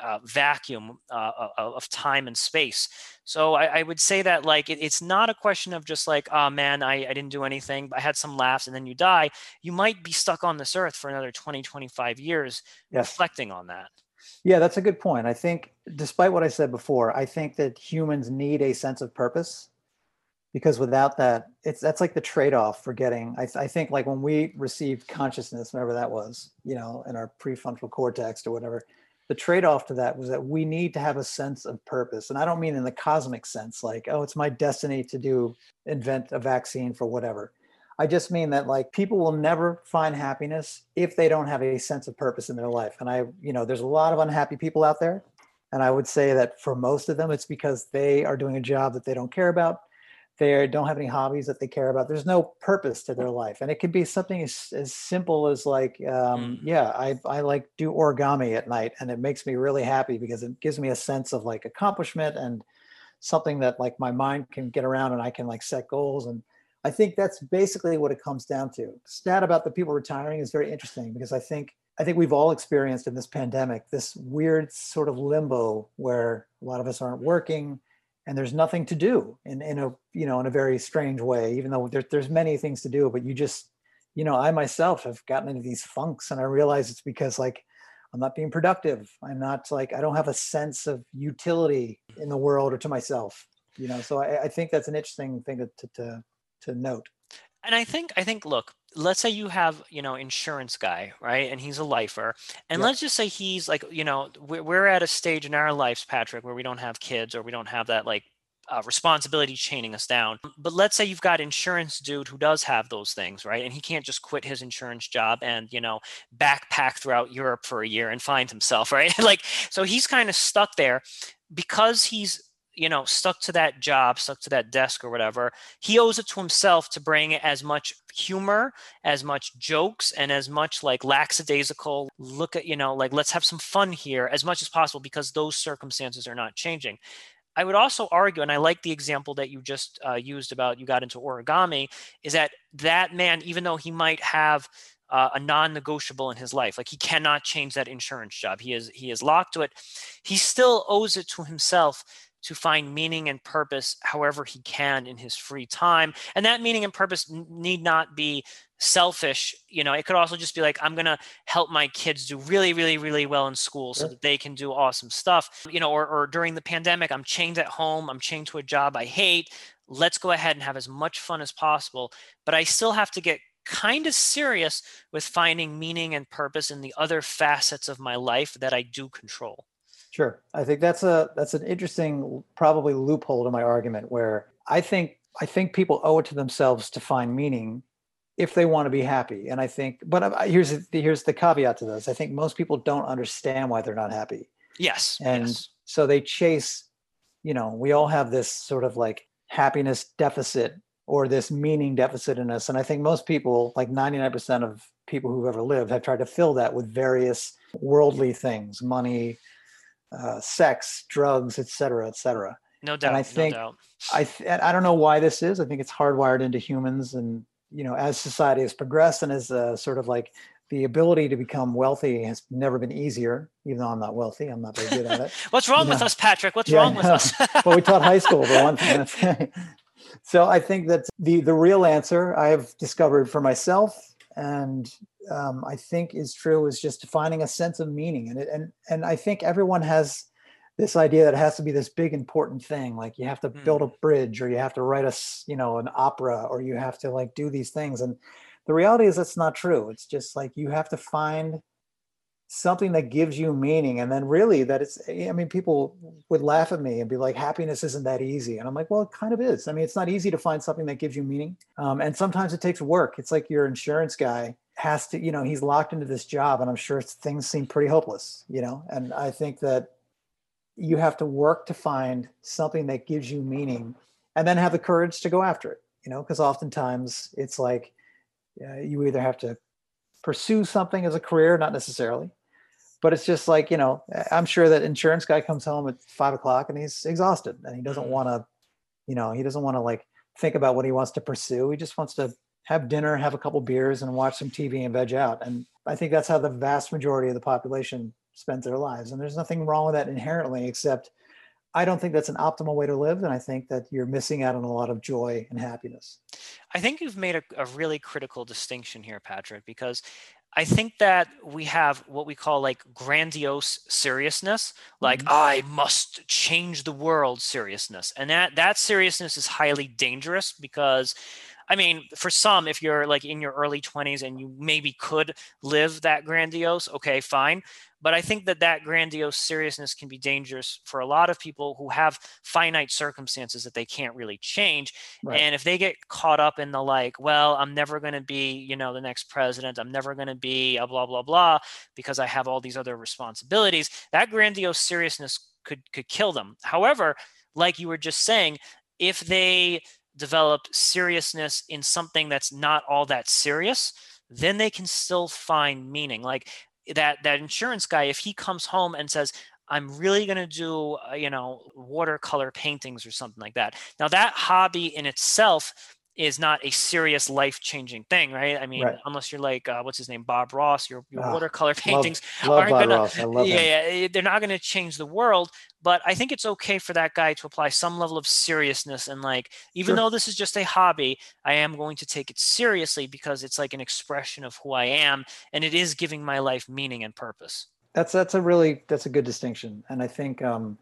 [SPEAKER 1] uh, vacuum uh, of time and space. So I, I would say that like it, it's not a question of just like, oh man, I, I didn't do anything, I had some laughs and then you die. You might be stuck on this earth for another 20, 25 years yes. reflecting on that.
[SPEAKER 2] Yeah, that's a good point. I think, despite what I said before, I think that humans need a sense of purpose because without that, it's that's like the trade-off for getting. I, I think like when we received consciousness, whatever that was, you know, in our prefrontal cortex or whatever, the trade-off to that was that we need to have a sense of purpose, and I don't mean in the cosmic sense, like oh, it's my destiny to do invent a vaccine for whatever. I just mean that like people will never find happiness if they don't have a sense of purpose in their life. And I, you know, there's a lot of unhappy people out there. And I would say that for most of them, it's because they are doing a job that they don't care about. They don't have any hobbies that they care about. There's no purpose to their life. And it could be something as, as simple as like, um, mm. yeah, I, I like do origami at night and it makes me really happy because it gives me a sense of like accomplishment and something that like my mind can get around and I can like set goals and I think that's basically what it comes down to. Stat about the people retiring is very interesting because I think I think we've all experienced in this pandemic this weird sort of limbo where a lot of us aren't working and there's nothing to do in, in a you know in a very strange way even though there, there's many things to do but you just you know i myself have gotten into these funks and i realize it's because like i'm not being productive i'm not like i don't have a sense of utility in the world or to myself you know so i, I think that's an interesting thing to, to, to to note.
[SPEAKER 1] And I think I think look, let's say you have you know insurance guy right and he's a lifer and let's just say he's like you know we're, we're at a stage in our lives patrick where we don't have kids or we don't have that like uh, responsibility chaining us down. But let's say you've got insurance dude who does have those things right and he can't just quit his insurance job and you know backpack throughout europe for a year and find himself right? Like so he's kind of stuck there. Because he's you know stuck to that job stuck to that desk or whatever he owes it to himself to bring as much humor as much jokes and as much like lackadaisical look at you know like let's have some fun here as much as possible because those circumstances are not changing I would also argue, and I like the example that you just uh, used about you got into origami, is that that man, even though he might have uh, a non-negotiable in his life, like he cannot change that insurance job, he is he is locked to it. He still owes it to himself to find meaning and purpose however he can in his free time. And that meaning and purpose need not be selfish. You know, it could also just be like, I'm going to help my kids do really, really, really well in school so that they can do awesome stuff. You know, or, or during the pandemic, I'm chained at home, I'm chained to a job I hate. Let's go ahead and have as much fun as possible. But I still have to get kind of serious with finding meaning and purpose in the other facets of my life that I do control.
[SPEAKER 2] Sure. I think that's a that's an interesting probably loophole to my argument where I think I think people owe it to themselves to find meaning if they want to be happy. And I think but here's the, here's the caveat to this. I think most people don't understand why they're not happy.
[SPEAKER 1] Yes.
[SPEAKER 2] And
[SPEAKER 1] yes.
[SPEAKER 2] so they chase, you know, we all have this sort of like happiness deficit or this meaning deficit in us. And I think most people, like 99% of people who've ever lived, have tried to fill that with various worldly things, money, uh, sex, drugs, et cetera, et cetera.
[SPEAKER 1] No doubt.
[SPEAKER 2] And I think
[SPEAKER 1] no doubt.
[SPEAKER 2] I th- I don't know why this is. I think it's hardwired into humans, and you know, as society has progressed and as uh, sort of like the ability to become wealthy has never been easier. Even though I'm not wealthy, I'm not very good at it.
[SPEAKER 1] What's wrong you with know? us, Patrick? What's yeah, wrong with us?
[SPEAKER 2] well, we taught high school for one thing. so I think that the the real answer I have discovered for myself and um, I think is true is just finding a sense of meaning and it and and I think everyone has this idea that it has to be this big important thing like you have to mm. build a bridge or you have to write a you know an opera or you have to like do these things and the reality is that's not true it's just like you have to find something that gives you meaning and then really that it's i mean people would laugh at me and be like happiness isn't that easy and i'm like well it kind of is. I mean it's not easy to find something that gives you meaning. Um, and sometimes it takes work. It's like your insurance guy has to you know he's locked into this job and i'm sure things seem pretty hopeless you know? And i think that you have to work to find something that gives you meaning and then have the courage to go after it you know? Because oftentimes it's like uh, you either have to pursue something as a career not necessarily but it's just like you know i'm sure that insurance guy comes home at five o'clock and he's exhausted and he doesn't mm-hmm. want to you know he doesn't want to like think about what he wants to pursue he just wants to have dinner have a couple beers and watch some tv and veg out and i think that's how the vast majority of the population spends their lives. And there's nothing wrong with that inherently, except I don't think that's an optimal way to live. And I think that you're missing out on a lot of joy and happiness.
[SPEAKER 1] I think you've made a, a really critical distinction here, Patrick, because I think that we have what we call like grandiose seriousness, like mm-hmm. I must change the world seriousness. And that that seriousness is highly dangerous because I mean, for some, if you're like in your early 20s and you maybe could live that grandiose, okay, fine. But I think that that grandiose seriousness can be dangerous for a lot of people who have finite circumstances that they can't really change. Right. And if they get caught up in the like, well, I'm never going to be, you know, the next president, I'm never going to be a blah, blah, blah, because I have all these other responsibilities, that grandiose seriousness could could kill them. However, like you were just saying, if they developed seriousness in something that's not all that serious, then they can still find meaning. Like that that insurance guy, if he comes home and says, I'm really going to do, uh, you know, watercolor paintings or something like that. Now, that hobby in itself is not a serious life changing thing, right? I mean, right. unless you're like uh, what's his name, Bob Ross, your, your oh, watercolor paintings
[SPEAKER 2] love, aren't
[SPEAKER 1] gonna, yeah, yeah, eh, they're not gonna change the world. But I think it's okay for that guy to apply some level of seriousness and like, even sure. though this is just a hobby, I am going to take it seriously because it's like an expression of who I am, and it is giving my life meaning and purpose.
[SPEAKER 2] That's that's a really that's a good distinction, and I think. um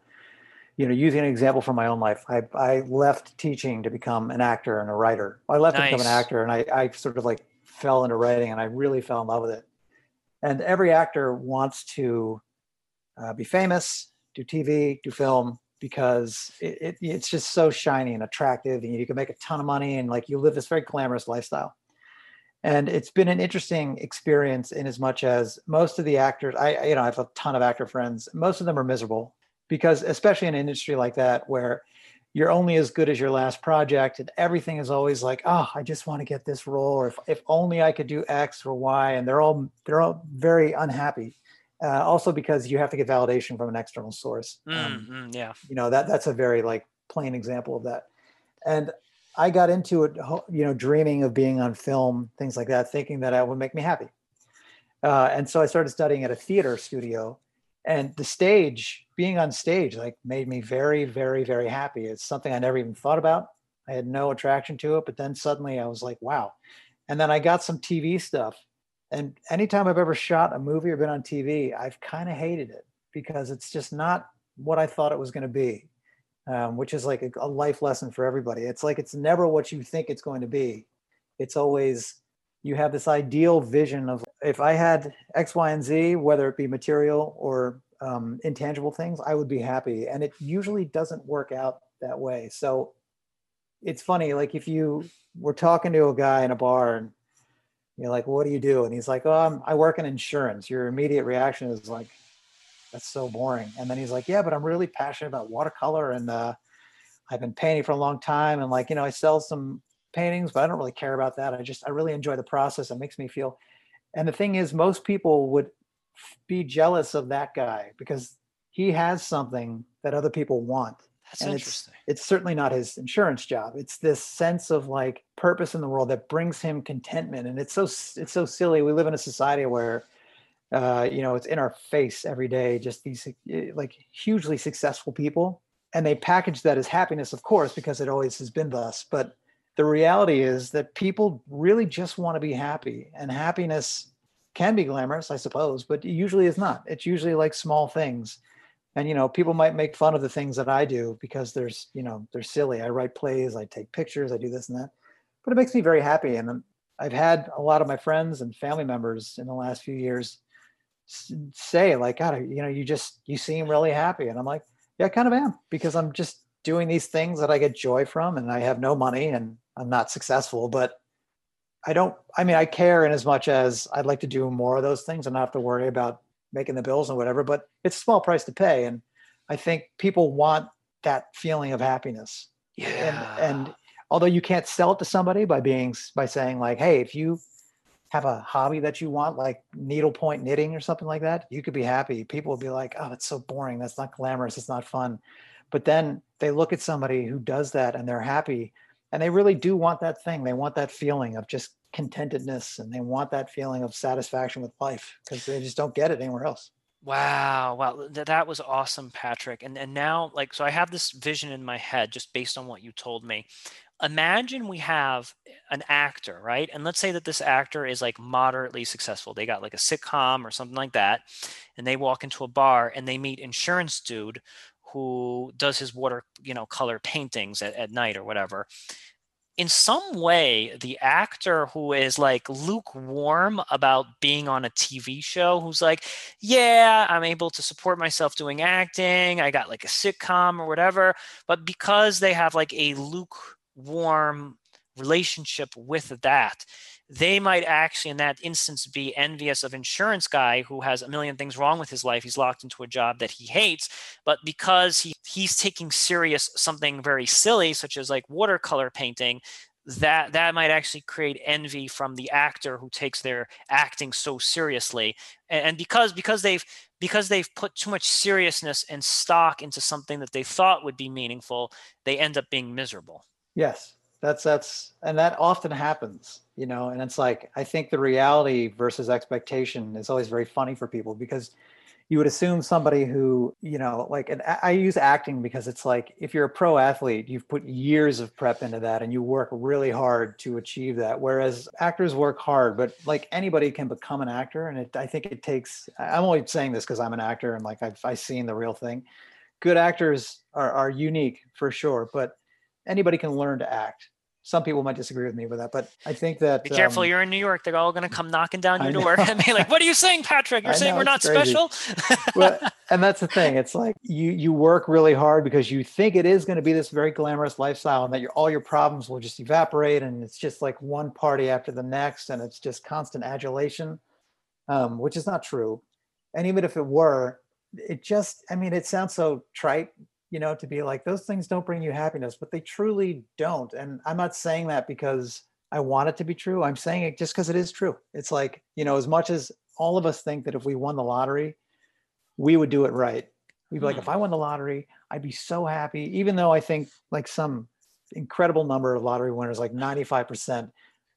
[SPEAKER 2] you know, using an example from my own life, I, I left teaching to become an actor and a writer. I left nice. to become an actor and I, I sort of like fell into writing and I really fell in love with it. And every actor wants to uh, be famous, do TV, do film, because it, it, it's just so shiny and attractive and you can make a ton of money and like you live this very glamorous lifestyle. And it's been an interesting experience in as much as most of the actors, I, you know, I have a ton of actor friends. Most of them are miserable because especially in an industry like that where you're only as good as your last project and everything is always like oh i just want to get this role or if, if only i could do x or y and they're all they're all very unhappy uh, also because you have to get validation from an external source.
[SPEAKER 1] Um, mm, yeah.
[SPEAKER 2] you know that that's a very like plain example of that. And i got into it you know dreaming of being on film things like that thinking that it would make me happy. Uh, and so i started studying at a theater studio and the stage being on stage like made me very very very happy. It's something i never even thought about. I had no attraction to it but then suddenly i was like wow. And then i got some tv stuff. And anytime i've ever shot a movie or been on tv i've kind of hated it because it's just not what i thought it was going to be um, which is like a, a life lesson for everybody. It's like it's never what you think it's going to be. It's always you have this ideal vision of if I had X, Y, and Z, whether it be material or um, intangible things, I would be happy. And it usually doesn't work out that way. So it's funny, like if you were talking to a guy in a bar and you're like, what do you do? And he's like, oh, I'm, I work in insurance. Your immediate reaction is like, that's so boring. And then he's like, yeah, but I'm really passionate about watercolor and uh, I've been painting for a long time. And like, you know, I sell some paintings, but I don't really care about that. I just, I really enjoy the process. It makes me feel. And the thing is, most people would be jealous of that guy because he has something that other people want.
[SPEAKER 1] That's
[SPEAKER 2] and
[SPEAKER 1] interesting.
[SPEAKER 2] It's, it's certainly not his insurance job. It's this sense of like purpose in the world that brings him contentment. And it's so, it's so silly. We live in a society where, uh, you know, it's in our face every day, just these eh, like hugely successful people. And they package that as happiness, of course, because it always has been thus. But the reality is that people really just want to be happy and happiness can be glamorous i suppose but usually is not. It's usually like small things. And you know people might make fun of the things that i do because there's you know they're silly. I write plays i take pictures i do this and that. But it makes me very happy. And i've had a lot of my friends and family members in the last few years say like god you know you just you seem really happy. And i'm like yeah i kind of am because i'm just doing these things that i get joy from and i have no money and I'm not successful, but I don't, I mean, I care in as much as I'd like to do more of those things and not have to worry about making the bills and whatever, but it's a small price to pay. And I think people want that feeling of happiness.
[SPEAKER 1] Yeah.
[SPEAKER 2] And, and although you can't sell it to somebody by being, by saying like, Hey, if you have a hobby that you want, like needlepoint knitting or something like that, you could be happy. People will be like, Oh, it's so boring. That's not glamorous. It's not fun. But then they look at somebody who does that and they're happy and they really do want that thing they want that feeling of just contentedness and they want that feeling of satisfaction with life because they just don't get it anywhere else
[SPEAKER 1] Wow, wow, th- that was awesome, Patrick. And and now, like, so I have this vision in my head just based on what you told me. Imagine we have an actor, right? And let's say that this actor is like moderately successful. They got like a sitcom or something like that, and they walk into a bar and they meet insurance dude who does his water, you know, color paintings at, at night or whatever. In some way, the actor who is like lukewarm about being on a TV show, who's like, yeah, I'm able to support myself doing acting, I got like a sitcom or whatever, but because they have like a lukewarm relationship with that, they might actually in that instance be envious of insurance guy who has a million things wrong with his life. He's locked into a job that he hates but because he he's taking serious something very silly such as like watercolor painting that that might actually create envy from the actor who takes their acting so seriously. And, and because because they've because they've put too much seriousness and stock into something that they thought would be meaningful they end up being miserable.
[SPEAKER 2] Yes that's that's and that often happens you know and it's like i think the reality versus expectation is always very funny for people because you would assume somebody who you know like and i use acting because it's like if you're a pro athlete you've put years of prep into that and you work really hard to achieve that whereas actors work hard but like anybody can become an actor and it, i think it takes i'm only saying this because i'm an actor and like i've, I've seen the real thing. Good actors are, are unique for sure but anybody can learn to act some people might disagree with me with that, but I think that
[SPEAKER 1] be careful.
[SPEAKER 2] Um,
[SPEAKER 1] you're in New York; they're all going to come knocking down your door and be like, "What are you saying, Patrick? You're I saying know, we're not crazy. special."
[SPEAKER 2] well, and that's the thing. It's like you you work really hard because you think it is going to be this very glamorous lifestyle, and that your all your problems will just evaporate, and it's just like one party after the next, and it's just constant adulation, um, which is not true. And even if it were, it just I mean, it sounds so trite you know, to be like, those things don't bring you happiness, but they truly don't. And I'm not saying that because I want it to be true. I'm saying it just because it is true. It's like, you know, as much as all of us think that if we won the lottery, we would do it right. We'd be like, if hmm. I won the lottery, I'd be so happy. Even though I think like some incredible number of lottery winners, like 95%,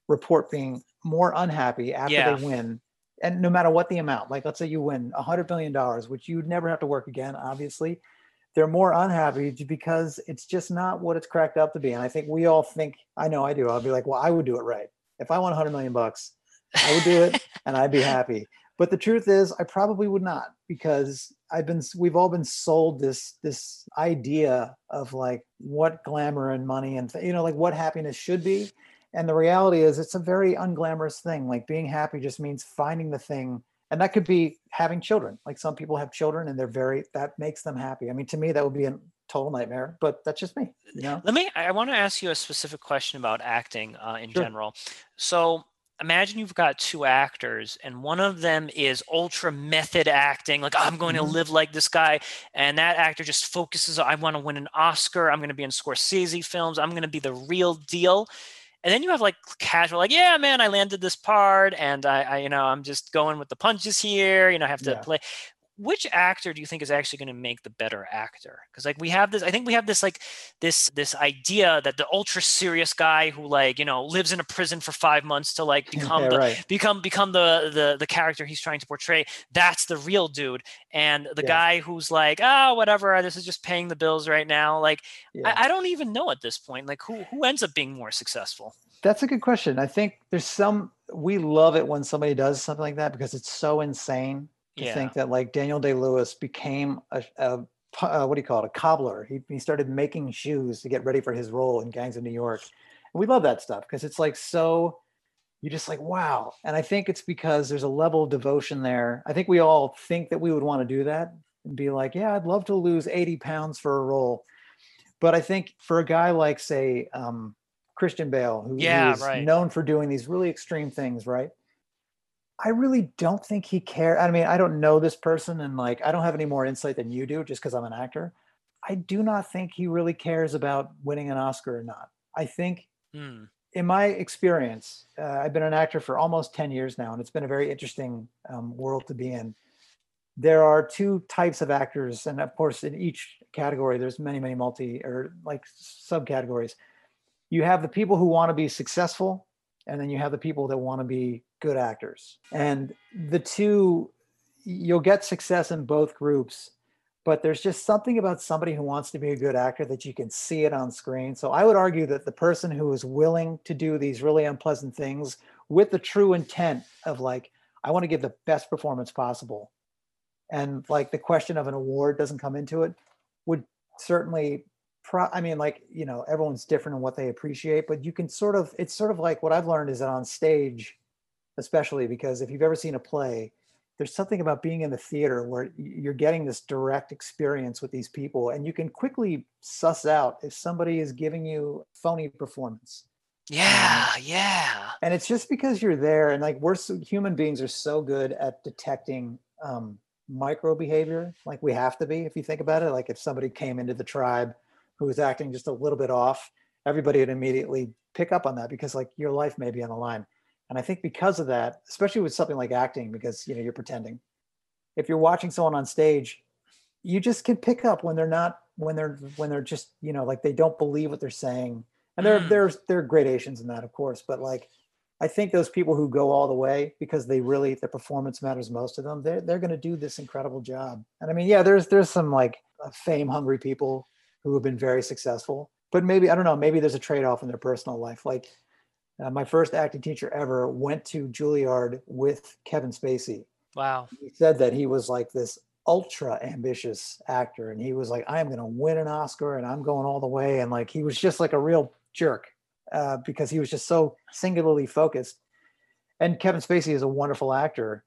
[SPEAKER 2] report being more unhappy after yeah. they win. And no matter what the amount, like let's say you win a hundred billion dollars, which you'd never have to work again, obviously they're more unhappy because it's just not what it's cracked up to be. And I think we all think, I know I do. I'll be like, well, I would do it right. If I won 100 million bucks, I would do it and I'd be happy. But the truth is, I probably would not because I've been, we've all been sold this, this idea of like what glamour and money and, you know, like what happiness should be. And the reality is, it's a very unglamorous thing. Like being happy just means finding the thing and that could be having children. Like some people have children and they're very that makes them happy. I mean to me that would be a total nightmare but that's just me you know?
[SPEAKER 1] Let me i want to ask you a specific question about acting uh, in sure. general. So imagine you've got two actors and one of them is ultra method acting like i'm going mm-hmm. to live like this guy and that actor just focuses i want to win an oscar i'm going to be in scorsese films i'm going to be the real deal and then you have like casual, like, yeah, man, I landed this part and I, I you know, I'm just going with the punches here. You know, I have to yeah. play which actor do you think is actually going to make the better actor because like we have this i think we have this like this this idea that the ultra serious guy who like you know lives in a prison for five months to like become yeah, the right. become become the, the the character he's trying to portray that's the real dude and the yeah. guy who's like oh whatever this is just paying the bills right now like yeah. I, I don't even know at this point like who who ends up being more successful
[SPEAKER 2] that's a good question i think there's some we love it when somebody does something like that because it's so insane to yeah. think that like Daniel Day Lewis became a, a uh, what do you call it, a cobbler. He, he started making shoes to get ready for his role in Gangs of New York. And we love that stuff because it's like so, you're just like, wow. And I think it's because there's a level of devotion there. I think we all think that we would want to do that and be like, yeah, I'd love to lose 80 pounds for a role. But I think for a guy like, say, um, Christian Bale, who, yeah, who is right. known for doing these really extreme things, right? I really don't think he cares. I mean, I don't know this person and like I don't have any more insight than you do just because I'm an actor. I do not think he really cares about winning an Oscar or not. I think mm. in my experience, uh, I've been an actor for almost 10 years now, and it's been a very interesting um, world to be in. There are two types of actors, and of course, in each category, there's many, many multi or like subcategories. You have the people who want to be successful, and then you have the people that want to be good actors. And the two, you'll get success in both groups but there's just something about somebody who wants to be a good actor that you can see it on screen so i would argue that the person who is willing to do these really unpleasant things with the true intent of like i want to give the best performance possible and like the question of an award doesn't come into it would certainly pro- i mean like you know everyone's different in what they appreciate but you can sort of it's sort of like what i've learned is that on stage especially because if you've ever seen a play there's something about being in the theater where you're getting this direct experience with these people and you can quickly suss out if somebody is giving you phony performance
[SPEAKER 1] yeah um, yeah.
[SPEAKER 2] And it's just because you're there and like we're so, human beings are so good at detecting um, micro behavior like we have to be if you think about it like if somebody came into the tribe who was acting just a little bit off everybody would immediately pick up on that because like your life may be on the line and I think because of that, especially with something like acting, because you know you're pretending. If you're watching someone on stage, you just can pick up when they're not when they're when they're just you know like they don't believe what they're saying. And there mm. there's there are gradations in that, of course, but like I think those people who go all the way because they really the performance matters most to them, they're they're going to do this incredible job. And I mean, yeah, there's there's some like fame hungry people who have been very successful, but maybe I don't know, maybe there's a trade off in their personal life. Like uh, my first acting teacher ever went to Juilliard with Kevin Spacey.
[SPEAKER 1] Wow.
[SPEAKER 2] He said that he was like this ultra ambitious actor and he was like, I am going to win an Oscar and I'm going all the way. And like, he was just like a real jerk uh, because he was just so singularly focused. And Kevin Spacey is a wonderful actor,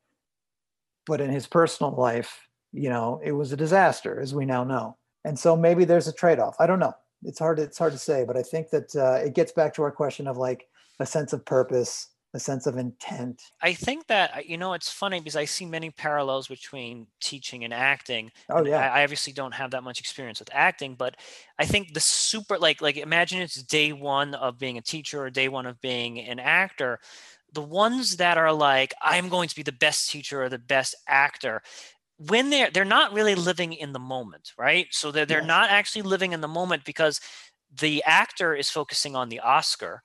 [SPEAKER 2] but in his personal life, you know, it was a disaster, as we now know. And so maybe there's a trade off. I don't know. It's hard. It's hard to say, but I think that uh, it gets back to our question of like, a sense of purpose, a sense of intent.
[SPEAKER 1] I think that you know it's funny because I see many parallels between teaching and acting.
[SPEAKER 2] Oh yeah.
[SPEAKER 1] I, I obviously don't have that much experience with acting, but I think the super like like imagine it's day one of being a teacher or day one of being an actor. The ones that are like, I'm going to be the best teacher or the best actor, when they're they're not really living in the moment right so they're, they're not actually living in the moment because the actor is focusing on the oscar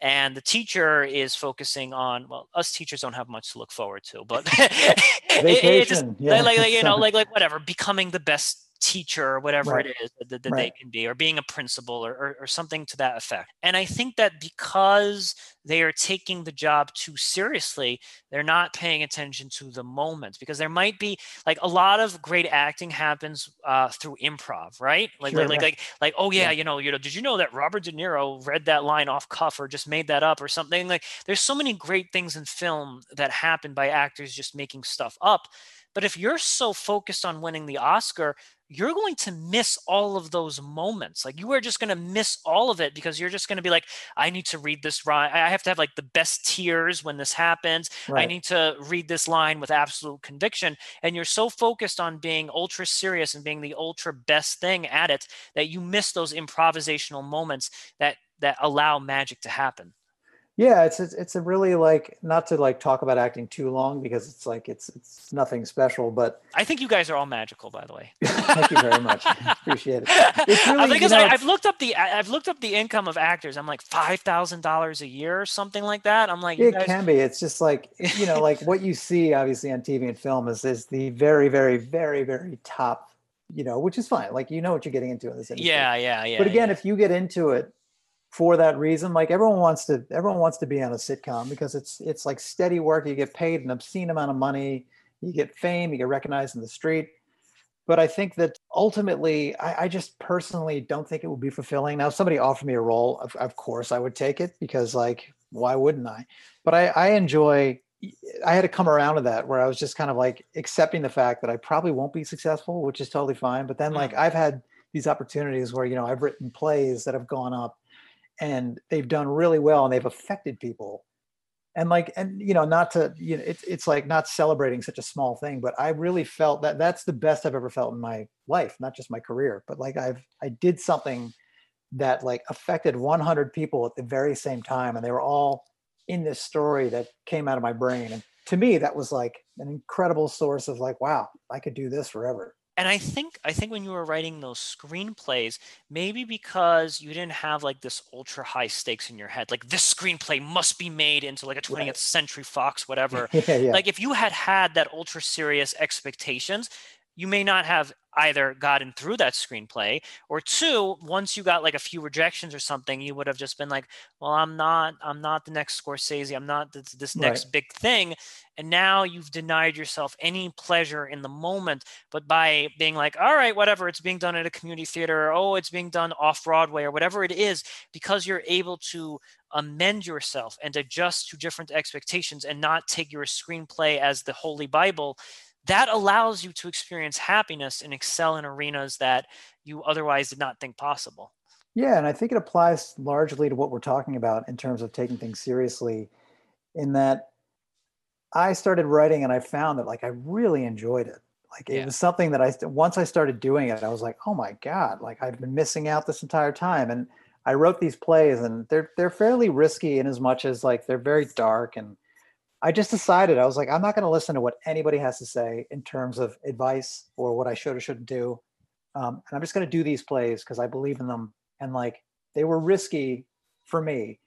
[SPEAKER 1] and the teacher is focusing on well us teachers don't have much to look forward to but
[SPEAKER 2] Vacation, it, it just,
[SPEAKER 1] yeah. like, like, you know like like whatever becoming the best teacher or whatever right. it is that, that right. they can be or being a principal or, or, or, something to that effect and i think that because they are taking the job too seriously they're not paying attention to the moment because there might be like a lot of great acting happens uh, through improv right like sure, like, right. like like like oh yeah, yeah you know you know did you know that robert de niro read that line off cuff or just made that up or something like there's so many great things in film that happen by actors just making stuff up but if you're so focused on winning the Oscar, you're going to miss all of those moments. Like you are just going to miss all of it because you're just going to be like, I need to read this right. I have to have like the best tears when this happens. Right. I need to read this line with absolute conviction. And you're so focused on being ultra serious and being the ultra best thing at it that you miss those improvisational moments that that allow magic to happen
[SPEAKER 2] yeah it's, it's it's a really like not to like talk about acting too long because it's like it's it's nothing special but
[SPEAKER 1] i think you guys are all magical by the way.
[SPEAKER 2] Thank you very much. Appreciate it. It's
[SPEAKER 1] really, because you know, I, have looked up the i've looked up the income of actors. I'm like five thousand dollars a year or something like that? I'm like
[SPEAKER 2] it
[SPEAKER 1] guys...
[SPEAKER 2] can be. It's just like you know like what you see obviously on tv and film is is the very very very very top you know which is fine. Like you know what you're getting into in this industry.
[SPEAKER 1] Yeah yeah yeah
[SPEAKER 2] but again
[SPEAKER 1] yeah.
[SPEAKER 2] if you get into it for that reason like everyone wants to everyone wants to be on a sitcom because it's it's like steady work. You get paid an obscene amount of money. You get fame. You get recognized in the street. But i think that ultimately i, I just personally don't think it would be fulfilling. Now if somebody offered me a role of, of course i would take it because like why wouldn't i? But i i enjoy i had to come around to that where i was just kind of like accepting the fact that i probably won't be successful which is totally fine. But then like mm. i've had these opportunities where you know i've written plays that have gone up and they've done really well and they've affected people. And like and you know not to you know it's it's like not celebrating such a small thing but i really felt that that's the best i've ever felt in my life not just my career but like i've i did something that like affected 100 people at the very same time and they were all in this story that came out of my brain. And to me that was like an incredible source of like wow i could do this forever
[SPEAKER 1] and I think I think when you were writing those screenplays, maybe because you didn't have like this ultra high stakes in your head, like this screenplay must be made into like a 20th right. Century Fox, whatever. yeah, yeah. Like if you had had that ultra serious expectations, you may not have either gotten through that screenplay or two once you got like a few rejections or something you would have just been like well i'm not i'm not the next scorsese i'm not this, this next right. big thing and now you've denied yourself any pleasure in the moment but by being like all right whatever it's being done at a community theater or oh it's being done off broadway or whatever it is because you're able to amend yourself and adjust to different expectations and not take your screenplay as the holy bible that allows you to experience happiness and excel in arenas that you otherwise did not think possible.
[SPEAKER 2] Yeah, and I think it applies largely to what we're talking about in terms of taking things seriously, in that I started writing and I found that like I really enjoyed it. Like it yeah. was something that I once I started doing it, I was like, oh my god, like I've been missing out this entire time. And I wrote these plays, and they're they're fairly risky in as much as like they're very dark and I just decided I was like, I'm not going to listen to what anybody has to say in terms of advice or what I should or shouldn't do. Um, and I'm just going to do these plays because I believe in them. And like they were risky for me.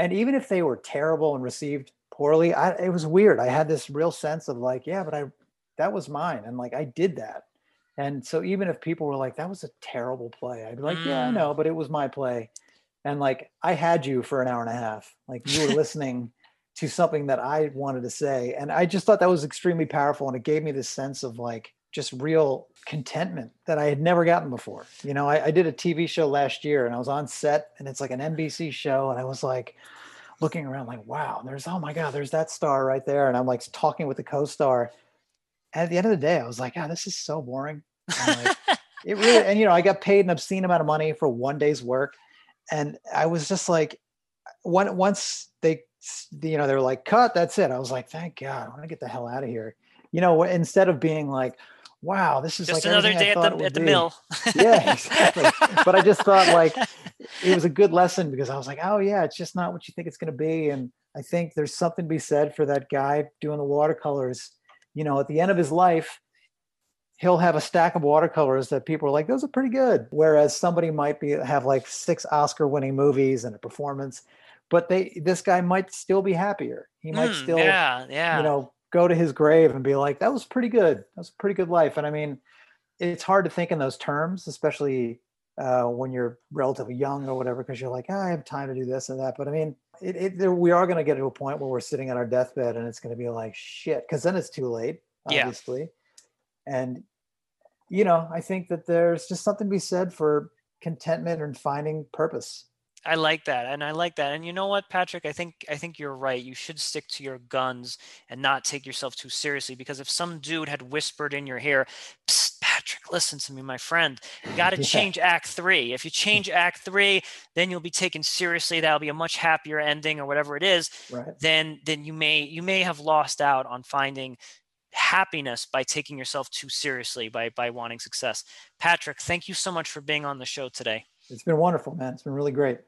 [SPEAKER 2] And even if they were terrible and received poorly, I, it was weird. I had this real sense of like, yeah, but I, that was mine. And like, I did that. And so even if people were like, that was a terrible play, I'd be like, mm. yeah, I mm. know, but it was my play. And like, I had you for an hour and a half. Like you were listening to something that I wanted to say. And I just thought that was extremely powerful. And it gave me this sense of like just real contentment that I had never gotten before. You know, I, I, did a TV show last year and I was on set and it's like an NBC show. And I was like looking around like, wow, there's, oh my God, there's that star right there. And I'm like talking with the co-star. At the end of the day, I was like, oh, this is so boring. Like, it really, and you know, I got paid an obscene amount of money for one day's work. And I was just like, when, once they you know, they were like, cut, that's it. I was like, thank God, I want to get the hell out of here. You know, instead of being like, wow, this is
[SPEAKER 1] just
[SPEAKER 2] like
[SPEAKER 1] another day at the, at the mill.
[SPEAKER 2] yeah, exactly. but I just thought like it was a good lesson because I was like, oh yeah, it's just not what you think it's going to be. And I think there's something to be said for that guy doing the watercolors. You know, at the end of his life, he'll have a stack of watercolors that people are like, those are pretty good. Whereas somebody might be have like six Oscar winning movies and a performance but they this guy might still be happier. He might mm, still yeah, yeah. you know, go to his grave and be like, that was pretty good. That was a pretty good life. And I mean, it's hard to think in those terms, especially uh, when you're relatively young or whatever, because you're like, oh, I have time to do this and that. But I mean, it, it there, we are going to get to a point where we're sitting at our deathbed and it's going to be like, shit, because then it's too late, obviously. Yeah. And, you know, I think that there's just something to be said for contentment and finding purpose.
[SPEAKER 1] I like that, and I like that. And you know what, Patrick? I think I think you're right. You should stick to your guns and not take yourself too seriously. Because if some dude had whispered in your ear, Patrick, listen to me, my friend. You got to yeah. change Act Three. If you change Act Three, then you'll be taken seriously. That'll be a much happier ending, or whatever it is. Right. Then then you may you may have lost out on finding happiness by taking yourself too seriously by by wanting success. Patrick, thank you so much for being on the show today.
[SPEAKER 2] It's been wonderful, man. It's been really great.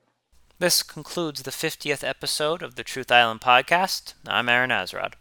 [SPEAKER 1] This concludes the 50th episode of the Truth Island podcast. I'm Aaron Azrod.